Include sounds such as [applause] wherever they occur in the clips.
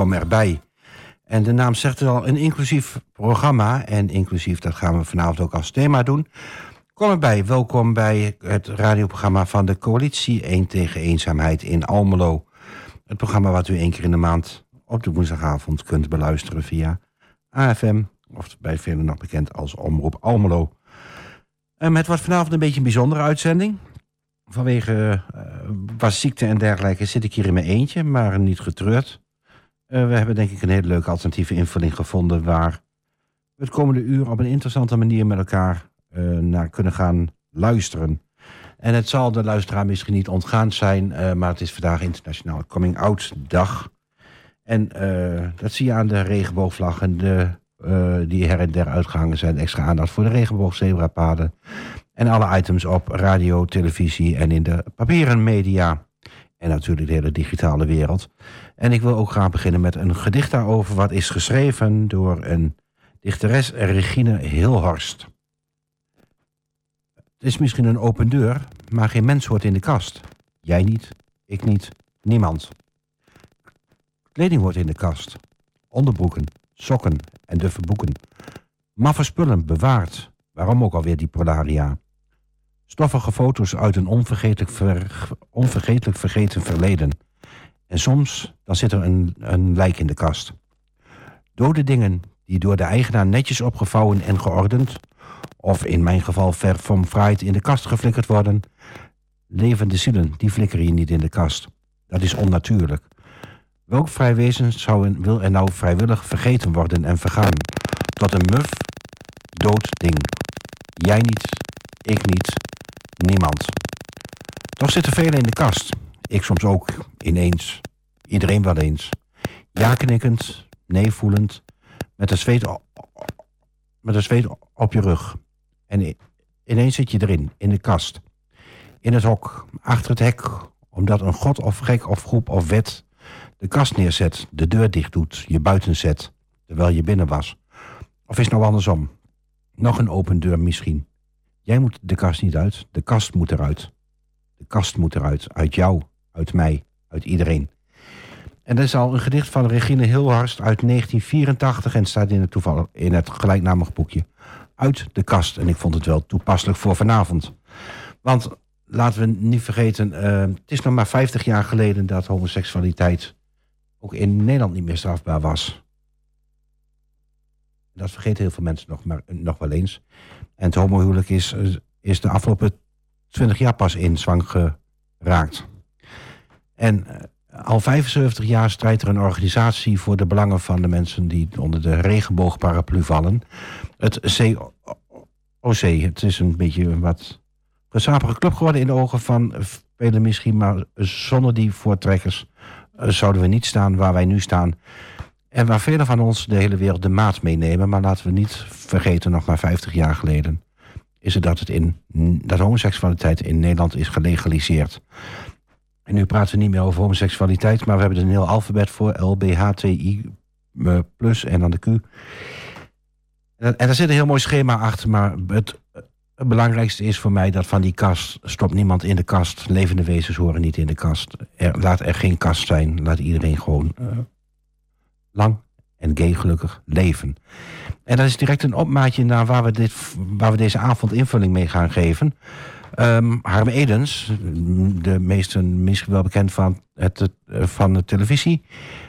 Kom erbij. En de naam zegt het al, een inclusief programma. En inclusief, dat gaan we vanavond ook als thema doen. Kom erbij, welkom bij het radioprogramma van de coalitie 1 tegen eenzaamheid in Almelo. Het programma wat u één keer in de maand op de woensdagavond kunt beluisteren via AFM... of bij velen nog bekend als Omroep Almelo. En met wat vanavond een beetje een bijzondere uitzending. Vanwege uh, was ziekte en dergelijke zit ik hier in mijn eentje, maar niet getreurd. Uh, we hebben denk ik een hele leuke alternatieve invulling gevonden... waar we het komende uur op een interessante manier met elkaar uh, naar kunnen gaan luisteren. En het zal de luisteraar misschien niet ontgaan zijn... Uh, maar het is vandaag Internationaal Coming Out Dag. En dat zie je aan de regenboogvlag en de, die her en der uitgehangen zijn. Extra aandacht voor de regenboogzebrapaden. En alle items op radio, televisie en in de papieren media. En natuurlijk de hele digitale wereld. En ik wil ook graag beginnen met een gedicht daarover... wat is geschreven door een dichteres Regine Hilhorst. Het is misschien een open deur, maar geen mens hoort in de kast. Jij niet, ik niet, niemand. Kleding hoort in de kast. Onderbroeken, sokken en duffe boeken. Maffe spullen bewaard. Waarom ook alweer die Polaria? Stoffige foto's uit een onvergetelijk, ver, onvergetelijk vergeten verleden. En soms dan zit er een, een lijk in de kast. Dode dingen die door de eigenaar netjes opgevouwen en geordend... of in mijn geval ver van fraaid in de kast geflikkerd worden... levende zielen, die flikkeren je niet in de kast. Dat is onnatuurlijk. Welk vrij wezen zou wil er nou vrijwillig vergeten worden en vergaan? Tot een muf, dood ding. Jij niet, ik niet, niemand. Toch zitten velen in de kast. Ik soms ook, ineens. Iedereen wel eens. Ja knikkend, nee voelend, met een zweet, met een zweet op je rug. En ineens zit je erin, in de kast. In het hok, achter het hek, omdat een god of gek of groep of wet de kast neerzet, de deur dicht doet, je buiten zet, terwijl je binnen was. Of is het nou andersom? Nog een open deur misschien. Jij moet de kast niet uit, de kast moet eruit. De kast moet eruit, uit jou, uit mij, uit iedereen. En dat is al een gedicht van Regine Hilhorst uit 1984... en staat in het, toeval, in het gelijknamig boekje. Uit de kast. En ik vond het wel toepasselijk voor vanavond. Want laten we niet vergeten... Uh, het is nog maar 50 jaar geleden dat homoseksualiteit... ook in Nederland niet meer strafbaar was. Dat vergeten heel veel mensen nog, maar, nog wel eens. En het homohuwelijk is, is de afgelopen 20 jaar pas in zwang geraakt. En al 75 jaar strijdt er een organisatie voor de belangen van de mensen die onder de regenboogparaplu vallen. Het COC. Het is een beetje een wat club geworden in de ogen van velen misschien, maar zonder die voortrekkers zouden we niet staan waar wij nu staan. En waar velen van ons de hele wereld de maat meenemen, maar laten we niet vergeten, nog maar 50 jaar geleden, is het dat, het in, dat homoseksualiteit in Nederland is gelegaliseerd. En nu praten we niet meer over homoseksualiteit, maar we hebben er een heel alfabet voor. LBHTI plus en dan de Q. En, daar zit een heel mooi schema achter, maar het, belangrijkste is voor mij dat van die kast stopt niemand in de kast. Levende wezens horen niet in de kast. Laat er geen kast zijn. Laat iedereen gewoon uh, lang en gay gelukkig leven. En dat is direct een opmaatje naar waar we, dit, waar we deze avond invulling mee gaan geven. Um, Harm Edens, de meesten misschien wel bekend van, het, van de televisie...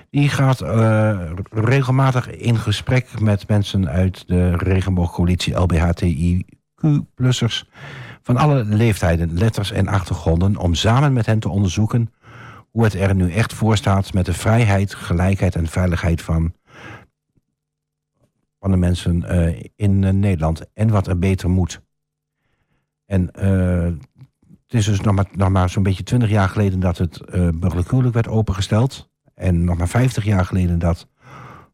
die gaat uh, regelmatig in gesprek met mensen uit de regenboogcoalitie LBHTIQ-plussers... van alle leeftijden, letters en achtergronden... om samen met hen te onderzoeken hoe het er nu echt voor staat... met de vrijheid, gelijkheid en veiligheid van, van de mensen uh, in uh, Nederland... en wat er beter moet... En uh, het is dus nog maar, nog maar zo'n beetje twintig jaar geleden dat het burgerlijk huwelijk werd opengesteld. En nog maar vijftig jaar geleden dat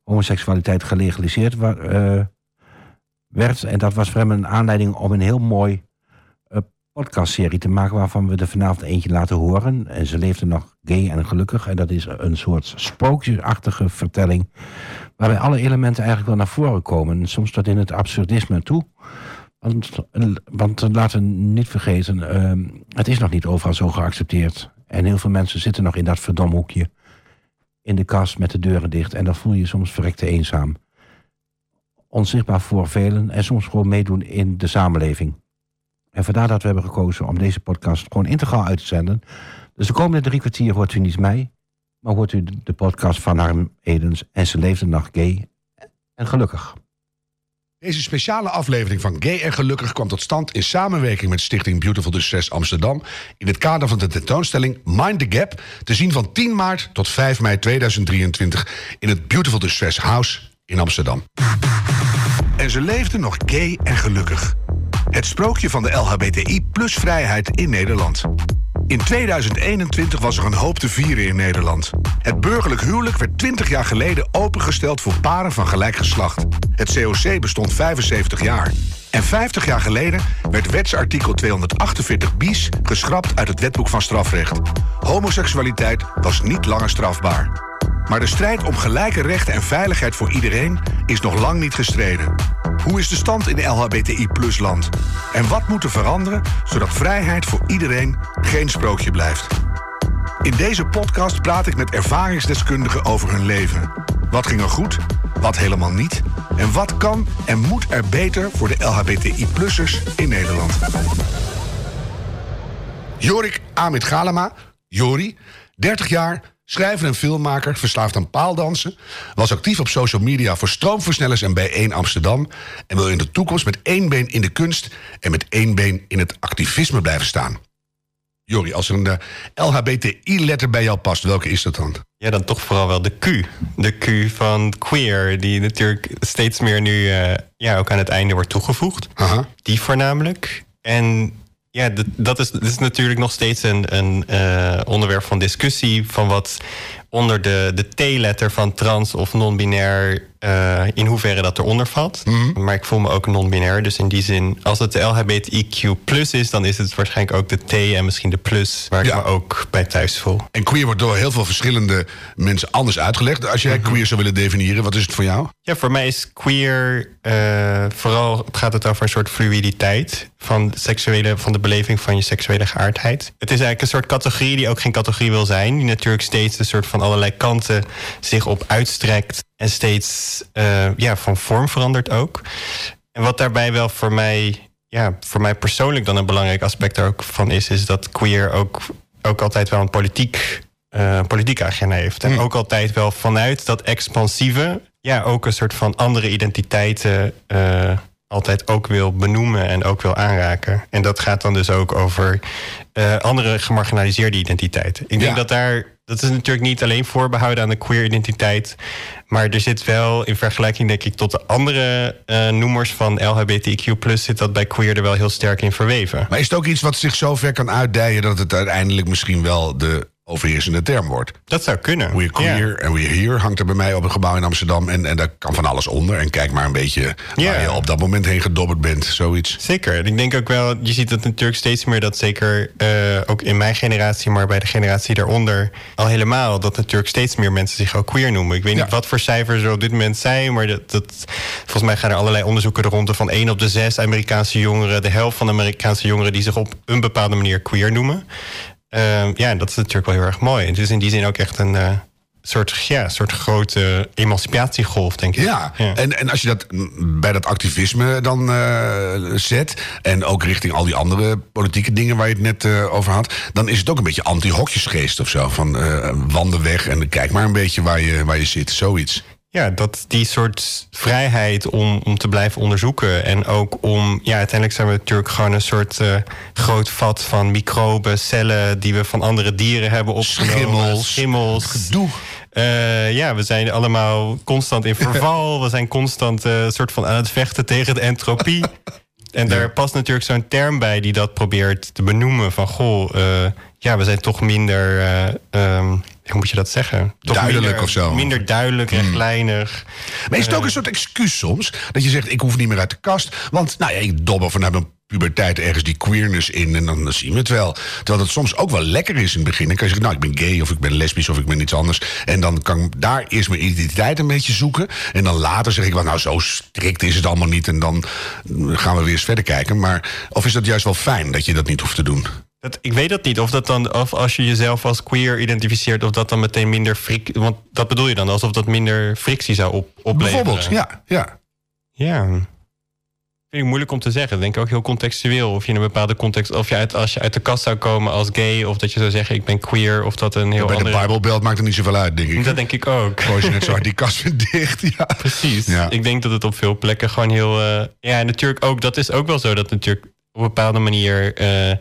homoseksualiteit gelegaliseerd werd. En dat was voor hem een aanleiding om een heel mooi podcastserie te maken... waarvan we er vanavond eentje laten horen. En ze leefde nog gay en gelukkig. En dat is een soort sprookjesachtige vertelling... waarbij alle elementen eigenlijk wel naar voren komen. Soms tot in het absurdisme toe... Want, want laten we niet vergeten, uh, het is nog niet overal zo geaccepteerd. En heel veel mensen zitten nog in dat verdomhoekje. in de kast met de deuren dicht. En dan voel je je soms verrekte eenzaam. Onzichtbaar voor velen en soms gewoon meedoen in de samenleving. En vandaar dat we hebben gekozen om deze podcast gewoon integraal uit te zenden. Dus de komende drie kwartier hoort u niet mij, maar hoort u de podcast van Harm Edens. En ze leefde nog gay en gelukkig. Deze speciale aflevering van Gay en Gelukkig kwam tot stand in samenwerking met Stichting Beautiful Distress Amsterdam. In het kader van de tentoonstelling Mind the Gap. Te zien van 10 maart tot 5 mei 2023 in het Beautiful Distress House in Amsterdam. En ze leefden nog gay en gelukkig. Het sprookje van de LHBTI plus vrijheid in Nederland. In 2021 was er een hoop te vieren in Nederland. Het burgerlijk huwelijk werd 20 jaar geleden opengesteld voor paren van gelijk geslacht. Het COC bestond 75 jaar. En 50 jaar geleden werd wetsartikel 248 bis geschrapt uit het wetboek van strafrecht. Homoseksualiteit was niet langer strafbaar. Maar de strijd om gelijke rechten en veiligheid voor iedereen is nog lang niet gestreden. Hoe is de stand in LHBTI plus land? En wat moet er veranderen zodat vrijheid voor iedereen geen sprookje blijft? In deze podcast praat ik met ervaringsdeskundigen over hun leven. Wat ging er goed? Wat helemaal niet? En wat kan en moet er beter voor de LHBTI-plussers in Nederland? Jorik Amit Galama, Jori, 30 jaar, schrijver en filmmaker, verslaafd aan paaldansen, was actief op social media voor stroomversnellers en bij Amsterdam en wil in de toekomst met één been in de kunst en met één been in het activisme blijven staan. Jori, als er een uh, LHBTI-letter bij jou past, welke is dat dan? Ja, dan toch vooral wel de Q. De Q van queer, die natuurlijk steeds meer nu uh, ja, ook aan het einde wordt toegevoegd. Aha. Die voornamelijk. En ja, dat, is, dat is natuurlijk nog steeds een, een uh, onderwerp van discussie. Van wat onder de, de T-letter van trans of non-binair, uh, in hoeverre dat eronder valt. Mhm. Mm -hmm. Maar ik voel me ook non-binair. Dus in die zin, als het de LHBTIQ plus is, dan is het waarschijnlijk ook de T en misschien de plus, waar Ja. ik me ook bij thuis voel. En queer wordt door heel veel verschillende mensen anders uitgelegd. Als jij queer zou willen definiëren, wat is het voor jou? Ja, voor mij is queer uh, vooral gaat het over een soort fluiditeit van, seksuele, van de beleving van je seksuele geaardheid. Het is eigenlijk een soort categorie die ook geen categorie wil zijn, die natuurlijk steeds een soort van allerlei kanten zich op uitstrekt en steeds uh, ja, van vorm verandert ook. En wat daarbij wel voor mij, ja, voor mij persoonlijk dan een belangrijk aspect er ook van is, is dat queer ook, ook altijd wel een politiek uh, politieke agenda heeft. En Hmm. ook altijd wel vanuit dat expansieve, ja, ook een soort van andere identiteiten uh, altijd ook wil benoemen en ook wil aanraken. En dat gaat dan dus ook over uh, andere gemarginaliseerde identiteiten. Ik denk Ja. dat daar, dat is natuurlijk niet alleen voorbehouden aan de queer identiteit, maar er zit wel in vergelijking, denk ik, tot de andere uh, noemers van LHBTIQ, zit dat bij queer er wel heel sterk in verweven. Maar is het ook iets wat zich zo ver kan uitdijen dat het uiteindelijk misschien wel de overheersende term wordt? Dat zou kunnen. We're queer en we're here hangt er bij mij op een gebouw in Amsterdam. En, en daar kan van alles onder. En kijk maar een beetje waar je op dat moment heen gedobberd bent. Zoiets. Zeker. Ik denk ook wel, je ziet het natuurlijk steeds meer dat zeker uh, ook in mijn generatie, maar bij de generatie daaronder al helemaal, dat natuurlijk steeds meer mensen zich ook queer noemen. Ik weet Ja. niet wat voor cijfers er op dit moment zijn, maar dat, dat, volgens mij gaan er allerlei onderzoeken er rond van 1 op de 6 Amerikaanse jongeren, de helft van de Amerikaanse jongeren die zich op een bepaalde manier queer noemen. Uh, ja, dat is natuurlijk wel heel erg mooi. Het is in die zin ook echt een uh, soort, ja, soort grote emancipatiegolf, denk ik. Ja, En, en als je dat bij dat activisme dan uh, zet... en ook richting al die andere politieke dingen waar je het net uh, over had... dan is het ook een beetje anti-hokjesgeest of zo. Van wanden weg en kijk maar een beetje waar je, waar je zit, zoiets. Ja, dat die soort vrijheid om, om te blijven onderzoeken. En ook om, ja, uiteindelijk zijn we natuurlijk gewoon een soort uh, groot vat van microben, cellen die we van andere dieren hebben opgenomen. Schimmels. Schimmels. Gedoe. Uh, ja, we zijn allemaal constant in verval. we zijn constant uh, soort van aan het vechten tegen de entropie. en daar past natuurlijk zo'n term bij die dat probeert te benoemen. Van goh, ja, we zijn toch minder. Um, hoe moet je dat zeggen? Toch duidelijk minder, of zo. Minder duidelijk, rechtlijnig. Maar is het ook een soort excuus soms? Dat je zegt, ik hoef niet meer uit de kast. Want nou ja, ik dobber vanuit mijn puberteit ergens die queerness in. En dan zien we het wel. Terwijl het soms ook wel lekker is in het begin. Dan kan je zeggen, nou, ik ben gay of ik ben lesbisch of ik ben iets anders. En dan kan ik daar eerst mijn identiteit een beetje zoeken. En dan later zeg ik, wel, nou, zo strikt is het allemaal niet. En dan gaan we weer eens verder kijken. Maar of is dat juist wel fijn dat je dat niet hoeft te doen? Dat, ik weet dat niet. Of dat dan, of als je jezelf als queer identificeert, of dat dan meteen minder frictie. Want dat bedoel je dan, alsof dat minder frictie zou op, opleveren. Bijvoorbeeld, ja. ja. Ja. Vind ik moeilijk om te zeggen. Ik denk ook heel contextueel. Of je in een bepaalde context. Of je uit, als je uit de kast zou komen als gay. Of dat je zou zeggen: ik ben queer. Of dat een heel Bij andere. de Bijbelbelt maakt er niet zoveel uit, denk ik. Dat denk ik ook. Als je net zo hard die kast vindt dicht. Ja. Precies. Ja. Ik denk dat het op veel plekken gewoon heel. eh, ja, en natuurlijk ook. Dat is ook wel zo dat natuurlijk op een bepaalde manier. eh,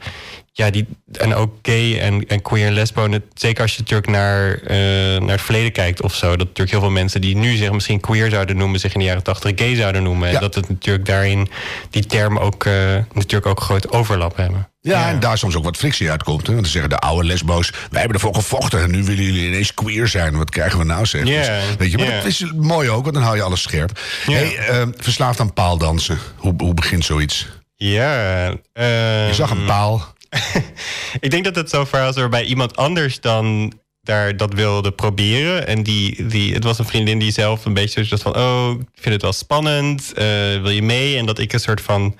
ja, die, en ook gay en, en queer en lesbo. Zeker als je natuurlijk naar, eh, naar het verleden kijkt of zo. Dat natuurlijk heel veel mensen die nu zich misschien queer zouden noemen. zich in de jaren tachtig gay zouden noemen. Ja. En dat het natuurlijk daarin. die termen ook. eh, natuurlijk ook een groot overlap hebben. Ja, en daar soms ook wat frictie uitkomt. Hè? Want dan zeggen de oude lesbo's... wij hebben ervoor gevochten en nu willen jullie ineens queer zijn. Wat krijgen we nou, zeg? Ja, Dus, weet je, maar dat is mooi ook, want dan hou je alles scherp. Hey, verslaafd aan paaldansen. Hoe, hoe begint zoiets? Ja. eh, Je zag een paal. [laughs] Ik denk dat het zo ver was waarbij iemand anders dan daar dat wilde proberen. En die, die, het was een vriendin die zelf een beetje zo dacht van... oh, ik vind het wel spannend, eh, wil je mee? En dat ik een soort van...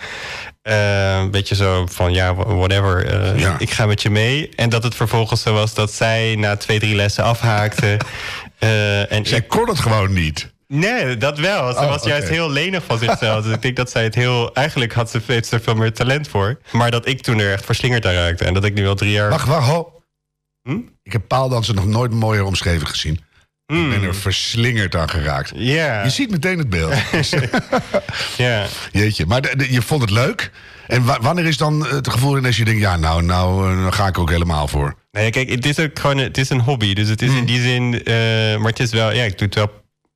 eh, een beetje zo van, ja, whatever, eh, Ja. ik ga met je mee. En dat het vervolgens zo was dat zij na twee, drie lessen afhaakte. [laughs] En Zij ik, kon het gewoon niet. Nee, dat wel. Ze Oh, was juist heel lenig van zichzelf. dus ik denk dat zij het heel... Eigenlijk had ze, heeft ze er veel meer talent voor. Maar dat ik toen er echt verslingerd aan raakte. En dat ik nu al drie jaar... Wacht, wacht, ho. Hm? Ik heb paaldansen nog nooit mooier omschreven gezien. Ik Hmm. ben er verslingerd aan geraakt. Ja, Je ziet meteen het beeld. [laughs] ja. Jeetje, maar de- de- je vond het leuk. En wa- wanneer is dan het gevoel ineens je denkt... ja, nou, nou eh, ga ik ook helemaal voor. Nee, kijk, het is ook gewoon het is een hobby. Dus het is Hmm. in die zin... eh, maar het is wel... Ja, ik doe het wel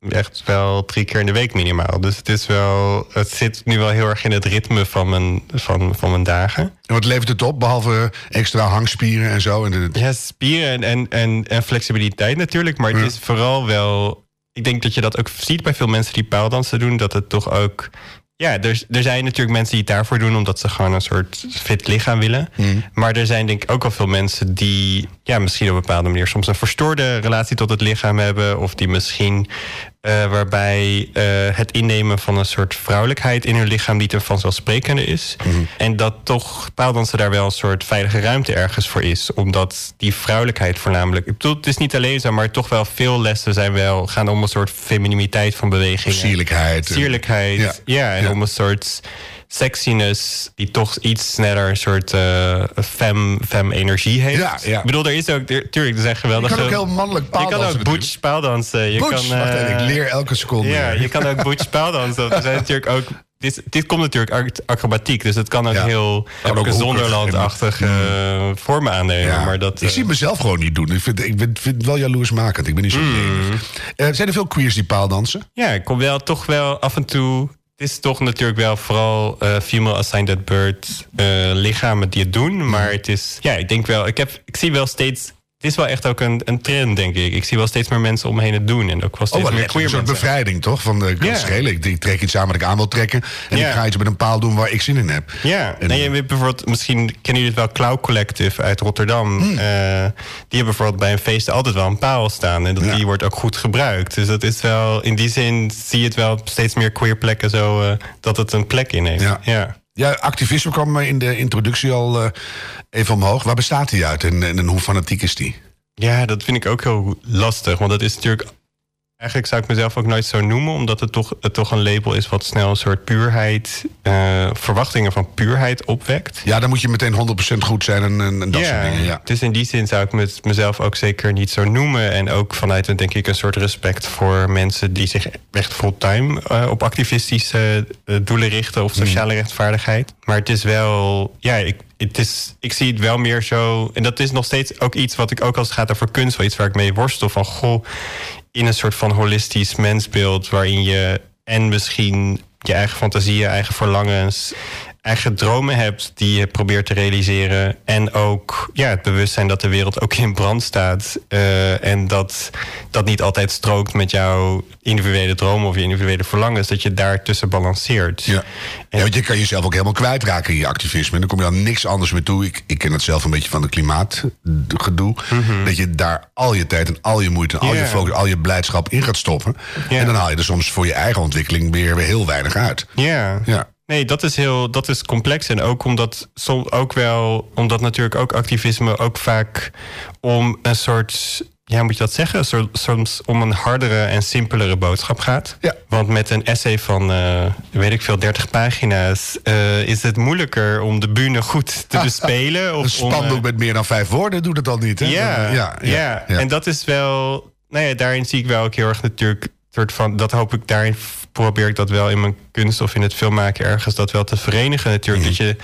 echt wel drie keer in de week minimaal. Dus het is wel... Het zit nu wel heel erg in het ritme van mijn, van, van mijn dagen. En wat levert het op, behalve extra hangspieren en zo? En de, Ja, spieren en, en, en, en flexibiliteit natuurlijk. Maar het Ja. is vooral wel... Ik denk dat je dat ook ziet bij veel mensen die paaldansen doen. Dat het toch ook... Ja, er, er zijn natuurlijk mensen die het daarvoor doen... omdat ze gewoon een soort fit lichaam willen. Maar er zijn denk ik ook al veel mensen die... ja, misschien op een bepaalde manier soms een verstoorde relatie tot het lichaam hebben... of die misschien eh, waarbij eh, het innemen van een soort vrouwelijkheid in hun lichaam niet een vanzelfsprekende is. En dat toch paaldansen daar wel een soort veilige ruimte ergens voor is. Omdat die vrouwelijkheid voornamelijk. Ik bedoel, het is niet alleen zo, maar toch wel veel lessen zijn wel gaan om een soort femininiteit van beweging. sierlijkheid. Sierlijkheid, Ja. ja. en Ja. om een soort sexiness die toch iets sneller een soort eh fem, fem energie heeft. Ja, ja. Ik bedoel, er is ook, er- tuurlijk, er zijn Je geweldige... kan ook heel mannelijk je kan paaldansen ook butch paaldansen. Je Butch, kan, wacht eh, even, ik leer elke seconde. ja, je kan ook butch [laughs] paaldansen. Er zijn natuurlijk ook... Dit, dit komt natuurlijk uit acrobatiek, dus het kan ook Ja. heel zonderlandachtige eh, vormen aannemen. Ja, Maar dat, ik zie mezelf gewoon niet doen. Ik vind, ik vind, vind het wel jaloersmakend. Ik ben niet zo. Eh, zijn er veel queers die paaldansen? Ja, ik kom wel toch wel af en toe. Het is toch natuurlijk wel vooral eh, female assigned birth eh, lichamen die het doen. Maar het is, ja, ik denk wel, ik, heb, ik zie wel steeds. Het is wel echt ook een, een trend, denk ik. Ik zie wel steeds meer mensen om me heen het doen. En ook wel Oh, steeds wat meer queer Een soort bevrijding, toch? Van de Ja. schelen. Ik, ik trek iets aan wat ik aan wil trekken. En Ja. ik ga iets met een paal doen waar ik zin in heb. Ja, En- nee, je bijvoorbeeld, misschien kennen jullie het wel, Cloud Collective uit Rotterdam. Hmm. Eh, die hebben bijvoorbeeld bij een feest altijd wel een paal staan. En dat, Ja. die wordt ook goed gebruikt. Dus dat is wel, in die zin zie je het wel steeds meer queer plekken zo, eh, dat het een plek inneemt. Ja. Ja. Activisme kwam in de introductie al eh, even omhoog. Waar bestaat die uit en, en hoe fanatiek is die? Ja, dat vind ik ook heel lastig. Want dat is natuurlijk. Eigenlijk zou ik mezelf ook nooit zo noemen, omdat het toch, het toch een label is wat snel een soort puurheid, eh, verwachtingen van puurheid opwekt. Ja, dan moet je meteen 100% goed zijn en, en, en dat soort dingen. Ja. Dus in die zin zou ik met mezelf ook zeker niet zo noemen. En ook vanuit een, denk ik, een soort respect voor mensen die zich echt fulltime eh, op activistische eh, doelen richten of sociale rechtvaardigheid. Maar het is wel, ja, ik, het is, ik zie het wel meer zo. En dat is nog steeds ook iets wat ik ook als het gaat over kunst, wel iets waar ik mee worstel. Van goh, in een soort van holistisch mensbeeld waarin je en misschien je eigen fantasieën, eigen verlangens, eigen dromen hebt die je probeert te realiseren. En ook ja, het bewustzijn dat de wereld ook in brand staat. eh, en dat dat niet altijd strookt met jouw individuele dromen of je individuele verlangens. Dat je daartussen balanceert. Ja. ja, want je kan jezelf ook helemaal kwijtraken in je activisme. En dan kom je aan niks anders meer toe. Ik, ik ken het zelf een beetje van de klimaatgedoe. Dat je daar al je tijd en al je moeite en al je focus, al je blijdschap in gaat stoppen. En dan haal je er soms voor je eigen ontwikkeling weer, weer heel weinig uit. Ja. Ja. Nee, dat is heel, dat is complex. En ook omdat soms ook wel, omdat natuurlijk ook activisme ook vaak om een soort ja, moet je dat zeggen? Soms om een hardere en simpelere boodschap gaat. Ja. Want met een essay van, eh, weet ik veel, 30 pagina's... eh, is het moeilijker om de bühne goed te bespelen. Een Of om, spandoek eh, met meer dan vijf woorden doet het al niet, hè? ja, ja, ja, En dat is wel... Nou ja, daarin zie ik wel ook heel erg natuurlijk... Soort van, dat hoop ik, daarin probeer ik dat wel in mijn kunst... of in het filmmaken ergens dat wel te verenigen natuurlijk. Dat je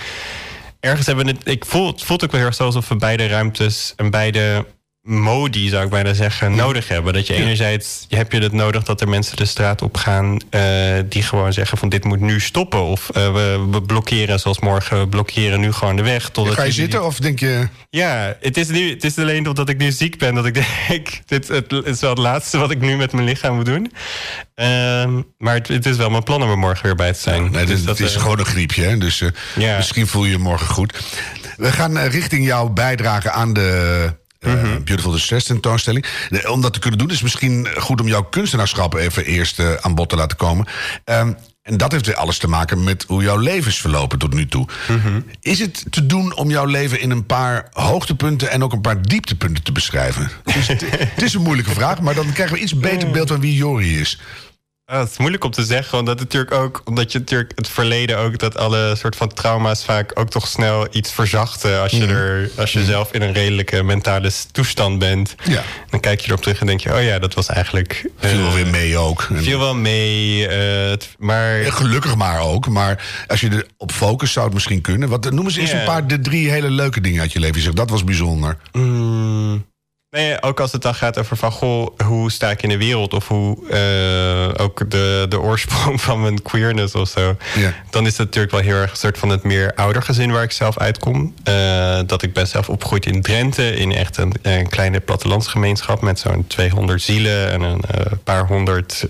ergens hebben het... Ik voel, het voelt ook wel heel erg alsof we beide ruimtes... en beide modi, zou ik bijna zeggen, nodig hebben. Dat je enerzijds heb je het nodig dat er mensen de straat op gaan... eh, die gewoon zeggen van dit moet nu stoppen. Of eh, we, we blokkeren, zoals morgen, we blokkeren nu gewoon de weg. Totdat Ga je zitten of denk je... ja, het is, nu, het is alleen omdat ik nu ziek ben dat ik [laughs] denk... Dit het is wel het laatste wat ik nu met mijn lichaam moet doen. Ehm, maar het, het is wel mijn plan om er morgen weer bij te zijn. Nee, Dus dit- dat, het is eh, gewoon een griepje, hè? dus Ja. misschien voel je je morgen goed. We gaan richting jouw bijdrage aan de eh, Mhm. Beautiful Distress tentoonstelling. Eh, Om dat te kunnen doen is misschien goed om jouw kunstenaarschap even eerst eh, aan bod te laten komen. Ehm, en dat heeft weer alles te maken met hoe jouw leven is verlopen tot nu toe. Mhm. Is het te doen om jouw leven in een paar hoogtepunten en ook een paar dieptepunten te beschrijven? Dus het, het is een moeilijke vraag, maar dan krijgen we iets beter beeld van wie Jori is. Ah, het is moeilijk om te zeggen, omdat het natuurlijk ook, omdat je natuurlijk het verleden ook dat alle soort van trauma's vaak ook toch snel iets verzachten als je Mhm. er, als je zelf in een redelijke mentale toestand bent. Ja. Dan kijk je erop terug en denk je, oh ja, dat was eigenlijk. Viel wel eh, weer mee ook. Viel wel mee, eh, maar. Ja, Gelukkig maar ook. Maar als je erop focust, zou het misschien kunnen. Wat, noem eens eens een paar, de drie hele leuke dingen uit je leven. Je zegt, dat was bijzonder. Mm, nee, ook als het dan gaat over van goh, hoe sta ik in de wereld? Of hoe eh, ook de, de oorsprong [laughs] van mijn queerness of zo. Ja. Dan is het natuurlijk wel heel erg een soort van het meer oudergezin waar ik zelf uitkom. Eh, dat ik ben zelf opgegroeid in Drenthe, in echt een, een kleine plattelandsgemeenschap met zo'n 200 zielen en een eh, paar honderd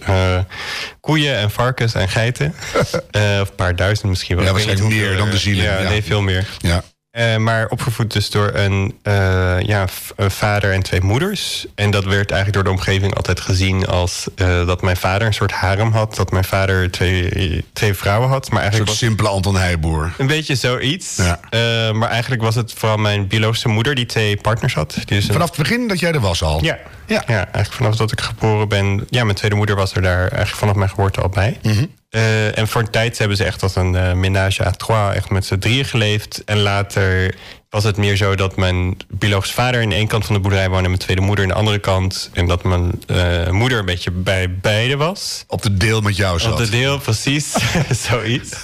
koeien en varkens en geiten. [laughs] Of een paar duizend misschien wel. Ja, waarschijnlijk meer dan de zielen, Ja, ja. nee, veel meer. Ja. Eh, maar opgevoed dus door een, eh, ja, een vader en twee moeders. En dat werd eigenlijk door de omgeving altijd gezien als eh, dat mijn vader een soort harem had. Dat mijn vader twee, twee vrouwen had. Maar Een eigenlijk soort was simpele Anton Heijboer. een beetje zoiets. Ja. Maar eigenlijk was het vooral mijn biologische moeder die twee partners had. Dus een- Vanaf het begin dat jij er was al. ja. Ja. Ja. eigenlijk vanaf dat ik geboren ben. Ja, mijn tweede moeder was er daar eigenlijk vanaf mijn geboorte al bij. Mhm. Eh, en voor een tijd hebben ze echt als een ménage à trois echt met z'n drieën geleefd. En later was het meer zo dat mijn biologische vader in één kant van de boerderij woonde... en mijn tweede moeder aan de andere kant. En dat mijn eh, moeder een beetje bij beide was. Op de deel met jou zat. Op de deel, precies. [laughs] Zoiets.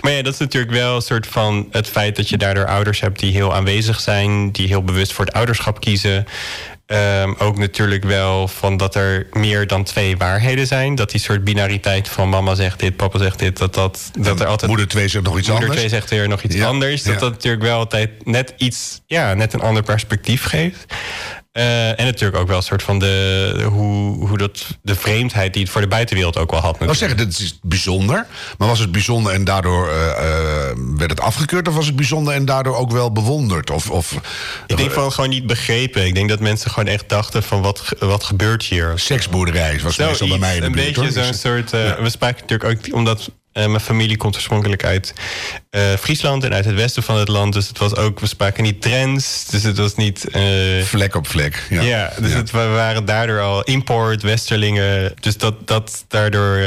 maar ja, dat is natuurlijk wel een soort van het feit dat je daardoor ouders hebt die heel aanwezig zijn, die heel bewust voor het ouderschap kiezen. Ehm, ook natuurlijk wel van dat er meer dan twee waarheden zijn. Dat die soort binariteit van mama zegt dit, papa zegt dit, dat, dat, dat er altijd. Moeder 2 zegt nog iets Moeder anders. 2 zegt weer nog iets Ja, anders. Dat ja. dat natuurlijk wel altijd net iets, ja, net een ander perspectief geeft. Eh, en natuurlijk ook wel een soort van de, hoe, hoe dat, de vreemdheid die het voor de buitenwereld ook wel had. Ik wou zeggen, dit is bijzonder. Maar was het bijzonder en daardoor eh, eh, werd het afgekeurd? Of was het bijzonder en daardoor ook wel bewonderd? Of, of Ik denk van gewoon niet begrepen. Ik denk dat mensen gewoon echt dachten van wat, wat gebeurt hier? seksboerderij was meestal bij mij in de een beetje zo'n Dus- soort... We spraken natuurlijk ook omdat eh, mijn familie komt oorspronkelijk uit eh, Friesland... en uit het westen van het land. Dus het was ook... We spraken niet trends. Dus het was niet... eh, Vlek op vlek. Ja, ja, dus Het, we waren daardoor al import, westerlingen. Dus dat, dat daardoor...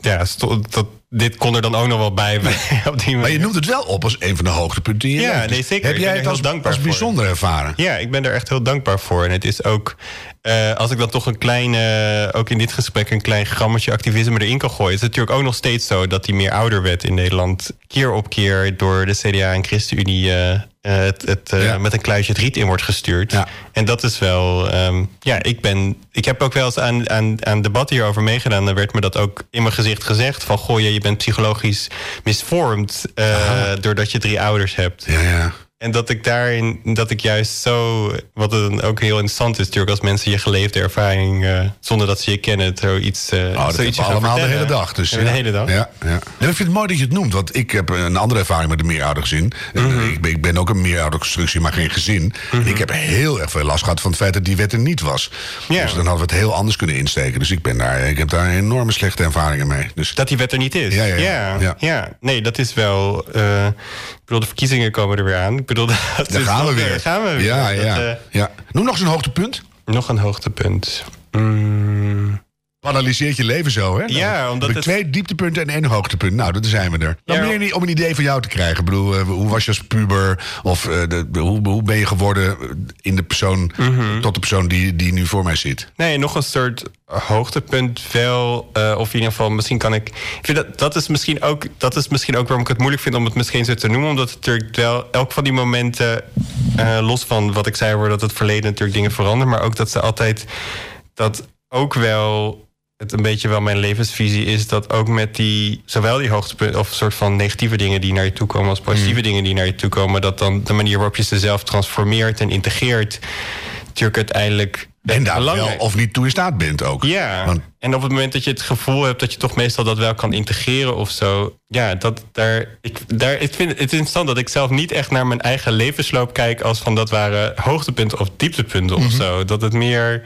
ja, dat, dit kon er dan ook nog wel bij. [laughs] op die Maar je noemt het wel op als een van de hoogtepunten in je Ja, nee, zeker. Heb jij het als, dankbaar als voor. bijzonder ervaren? Ja, ik ben er echt heel dankbaar voor. En het is ook, eh, als ik dan toch een klein, eh, ook in dit gesprek, een klein grammetje activisme erin kan gooien. is het natuurlijk ook nog steeds zo dat die meer ouder werd in Nederland. Keer op keer door de CDA en ChristenUnie eh, het, het, eh, Ja. met een kluisje het riet in wordt gestuurd. Ja. En dat is wel, ehm, ja, ik ben, ik heb ook wel eens aan, aan, aan debatten hierover meegedaan. Dan werd me dat ook in mijn gezicht gezegd van, goh, je, je bent psychologisch misvormd eh, doordat je drie ouders hebt. Ja, ja. En dat ik daarin, dat ik juist zo, wat dan ook heel interessant is, natuurlijk, als mensen je geleefde ervaring, uh, zonder dat ze je kennen, zoiets. Uh, oh, dat zoiets allemaal de hele dag. Dus, ja. De hele dag. Ja, ja. En ik vind het mooi dat je het noemt, want ik heb een andere ervaring met een meeroudergezin. Mm -hmm. ik, ben, ik ben ook een meerouderconstructie, maar geen gezin. Mm -hmm. Ik heb heel erg veel last gehad van het feit dat die wet er niet was. Ja. Dus dan hadden we het heel anders kunnen insteken. Dus ik, ben daar, ik heb daar enorme slechte ervaringen mee. Dus... Dat die wet er niet is? Ja, ja, ja. Nee, dat is wel. Uh, ik bedoel, de verkiezingen komen er weer aan. Ik bedoel, dat Daar gaan we weer. Gaan we weer. Ja, ja, dat, uh, ja. Noem nog eens een hoogtepunt. Nog een hoogtepunt. Mm. Analyseert je leven zo, hè? Ja, omdat het... Twee dieptepunten en één hoogtepunt. Nou, dat zijn we er. Dan ja, meer om een idee van jou te krijgen. Ik bedoel, uh, hoe was je als puber? Of uh, de, de, hoe, hoe ben je geworden in de persoon... Mm -hmm. tot de persoon die, die nu voor mij zit? Nee, nog een soort hoogtepunt wel. Uh, of in ieder geval, misschien kan ik... ik vind dat, dat, is misschien ook, dat is misschien ook waarom ik het moeilijk vind... om het misschien zo te noemen. Omdat het natuurlijk wel... elk van die momenten... los van wat ik zei dat het verleden natuurlijk dingen veranderen... maar ook dat ze altijd... dat ook wel het een beetje wel mijn levensvisie is dat ook met die, zowel die hoogtepunten of soort van negatieve dingen die naar je toe komen als positieve mm. dingen die naar je toe komen, dat dan de manier waarop je ze zelf transformeert en integreert, natuurlijk uiteindelijk. En daar wel of niet toe in staat bent ook. Ja. Want... En op het moment dat je het gevoel hebt dat je toch meestal dat wel kan integreren of zo. Ja, dat daar. Ik, daar, ik vind het interessant dat ik zelf niet echt naar mijn eigen levensloop kijk als van dat waren hoogtepunten of dieptepunten mm -hmm. of zo. Dat het meer.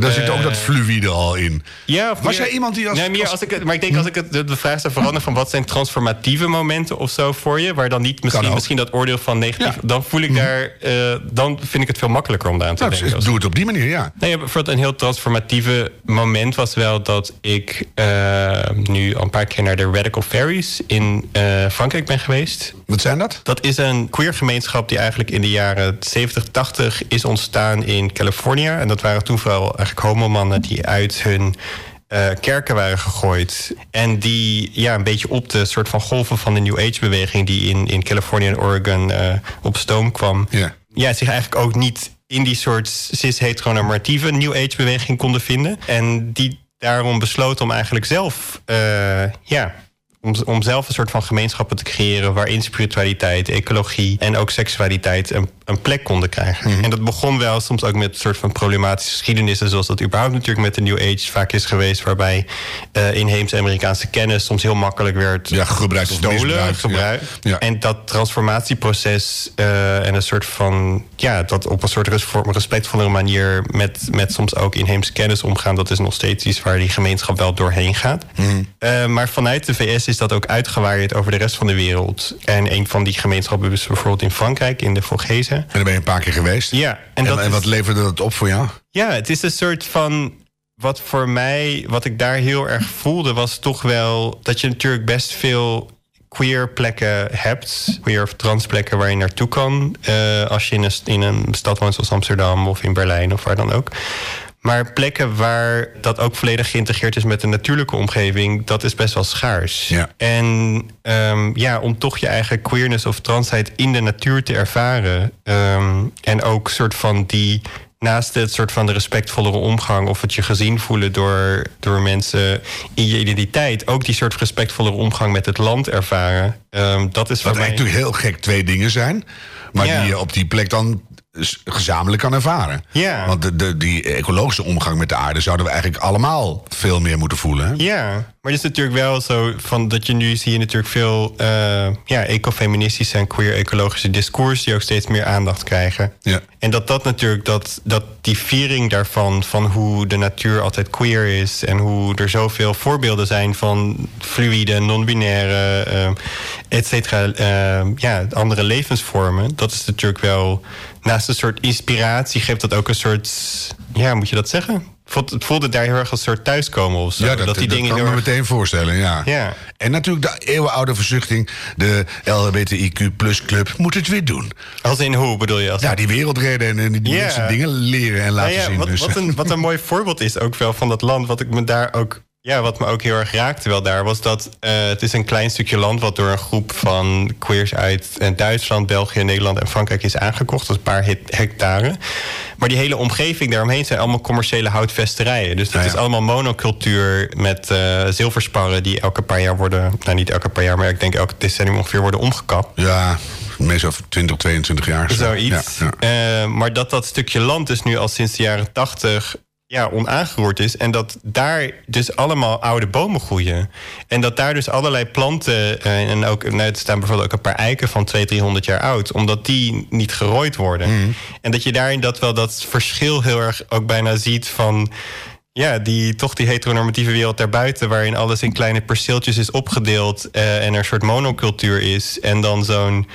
Daar zit ook dat fluïde al in. Ja, of Was meer, jij iemand die als... Nee, meer als ik het, maar ik denk als ik het, de, de vraag zou veranderen... van wat zijn transformatieve momenten of zo voor je... waar dan niet misschien, misschien dat oordeel van negatief... Ja. dan voel ik daar... Uh, dan vind ik het veel makkelijker om daar aan te nou, denken. Doe het op die manier, ja. Nee, bijvoorbeeld een heel transformatieve moment was wel... dat ik uh, nu al een paar keer naar de Radical Fairies in uh, Frankrijk ben geweest. Wat zijn dat? Dat is een queer gemeenschap die eigenlijk in de jaren 70, 80 is ontstaan in Californië. En dat waren toen vooral eigenlijk homomannen die uit hun uh, kerken waren gegooid. En die ja, een beetje op de soort van golven van de New Age beweging die in, in Californië en Oregon uh, op stoom kwam. Yeah. Ja, zich eigenlijk ook niet in die soort cis-heteronormatieve New Age beweging konden vinden. En die daarom besloot om eigenlijk zelf uh, ja, om, om zelf een soort van gemeenschappen te creëren waarin spiritualiteit, ecologie en ook seksualiteit een, een plek konden krijgen. Mhm. En dat begon wel soms ook met een soort van problematische geschiedenissen, zoals dat überhaupt natuurlijk met de New Age vaak is geweest, waarbij uh, inheemse Amerikaanse kennis soms heel makkelijk werd ja, gebruikt gestolen, misbruikt. gebruikt. Ja. Ja. En dat transformatieproces uh, en een soort van, ja, dat op een soort respectvolle manier met, met soms ook inheemse kennis omgaan, dat is nog steeds iets waar die gemeenschap wel doorheen gaat. Mhm. Uh, maar vanuit de VS is dat ook uitgewaaid over de rest van de wereld. En een van die gemeenschappen is bijvoorbeeld in Frankrijk, in de Vogese. En daar ben je een paar keer geweest. Ja. En, is- wat leverde dat op voor jou? ja, het is een soort van. Wat voor mij, wat ik daar heel erg voelde, was toch wel dat je natuurlijk best veel queer plekken hebt. Queer of trans plekken waar je naartoe kan. eh, als je in een, in een stad woont zoals Amsterdam of in Berlijn of waar dan ook. Maar plekken waar dat ook volledig geïntegreerd is met de natuurlijke omgeving, dat is best wel schaars. Ja. En ehm, ja, om toch je eigen queerness of transheid in de natuur te ervaren. ehm, en ook soort van die naast het soort van de respectvollere omgang of het je gezien voelen door, door mensen in je identiteit, ook die soort respectvollere omgang met het land ervaren. Ehm, dat is Wat mij. eigenlijk natuurlijk heel gek twee dingen zijn. Maar Ja. die je op die plek dan gezamenlijk kan ervaren. Ja. Want de, de, die ecologische omgang met de aarde zouden we eigenlijk allemaal veel meer moeten voelen. hè? Ja, maar het is natuurlijk wel zo van dat je nu zie je natuurlijk veel eh, ja, ecofeministische en queer ecologische discours die ook steeds meer aandacht krijgen. Ja. En dat dat natuurlijk, dat, dat die viering daarvan, van hoe de natuur altijd queer is en hoe er zoveel voorbeelden zijn van fluïde, non-binaire, eh, et cetera, eh, ja, andere levensvormen, dat is natuurlijk wel, naast een soort inspiratie, geeft dat ook een soort, ja, moet je dat zeggen? Voelt- Het voelde daar heel erg als een soort thuiskomen of zo. Ja, dat, die dat dingen kan ik me erg- meteen voorstellen, ja. Ja. En natuurlijk de eeuwenoude verzuchting, de LHBTIQ plus club, moet het weer doen. Als in hoe bedoel je? Als Ja, die wereld redden en die Ja. mensen dingen leren en laten Nou ja, zien. wat, dus. wat, een, wat een mooi voorbeeld is ook wel van dat land, wat ik me daar ook. Ja, wat me ook heel erg raakte wel daar, was dat eh, het is een klein stukje land wat door een groep van queers uit eh, Duitsland, België, Nederland en Frankrijk is aangekocht. Dat is een paar hectare. Maar die hele omgeving daaromheen zijn allemaal commerciële houtvesterijen. Dus dat Ja, ja. is allemaal monocultuur met eh, zilversparren die elke paar jaar worden, nou niet elke paar jaar, maar ik denk elke decennium ongeveer worden omgekapt. Ja, meestal 20, 22 jaar. zo. Zoiets. Ja, ja. Maar dat dat stukje land dus nu al sinds de jaren 80 ja, onaangeroerd is. En dat daar dus allemaal oude bomen groeien. En dat daar dus allerlei planten... eh, en ook, nou, er staan bijvoorbeeld ook een paar eiken van 200, 300 jaar oud... omdat die niet gerooid worden. En dat je daarin dat wel dat verschil heel erg ook bijna ziet van... Ja, die, toch die heteronormatieve wereld daarbuiten... waarin alles in kleine perceeltjes is opgedeeld... eh, en er een soort monocultuur is. En dan zo'n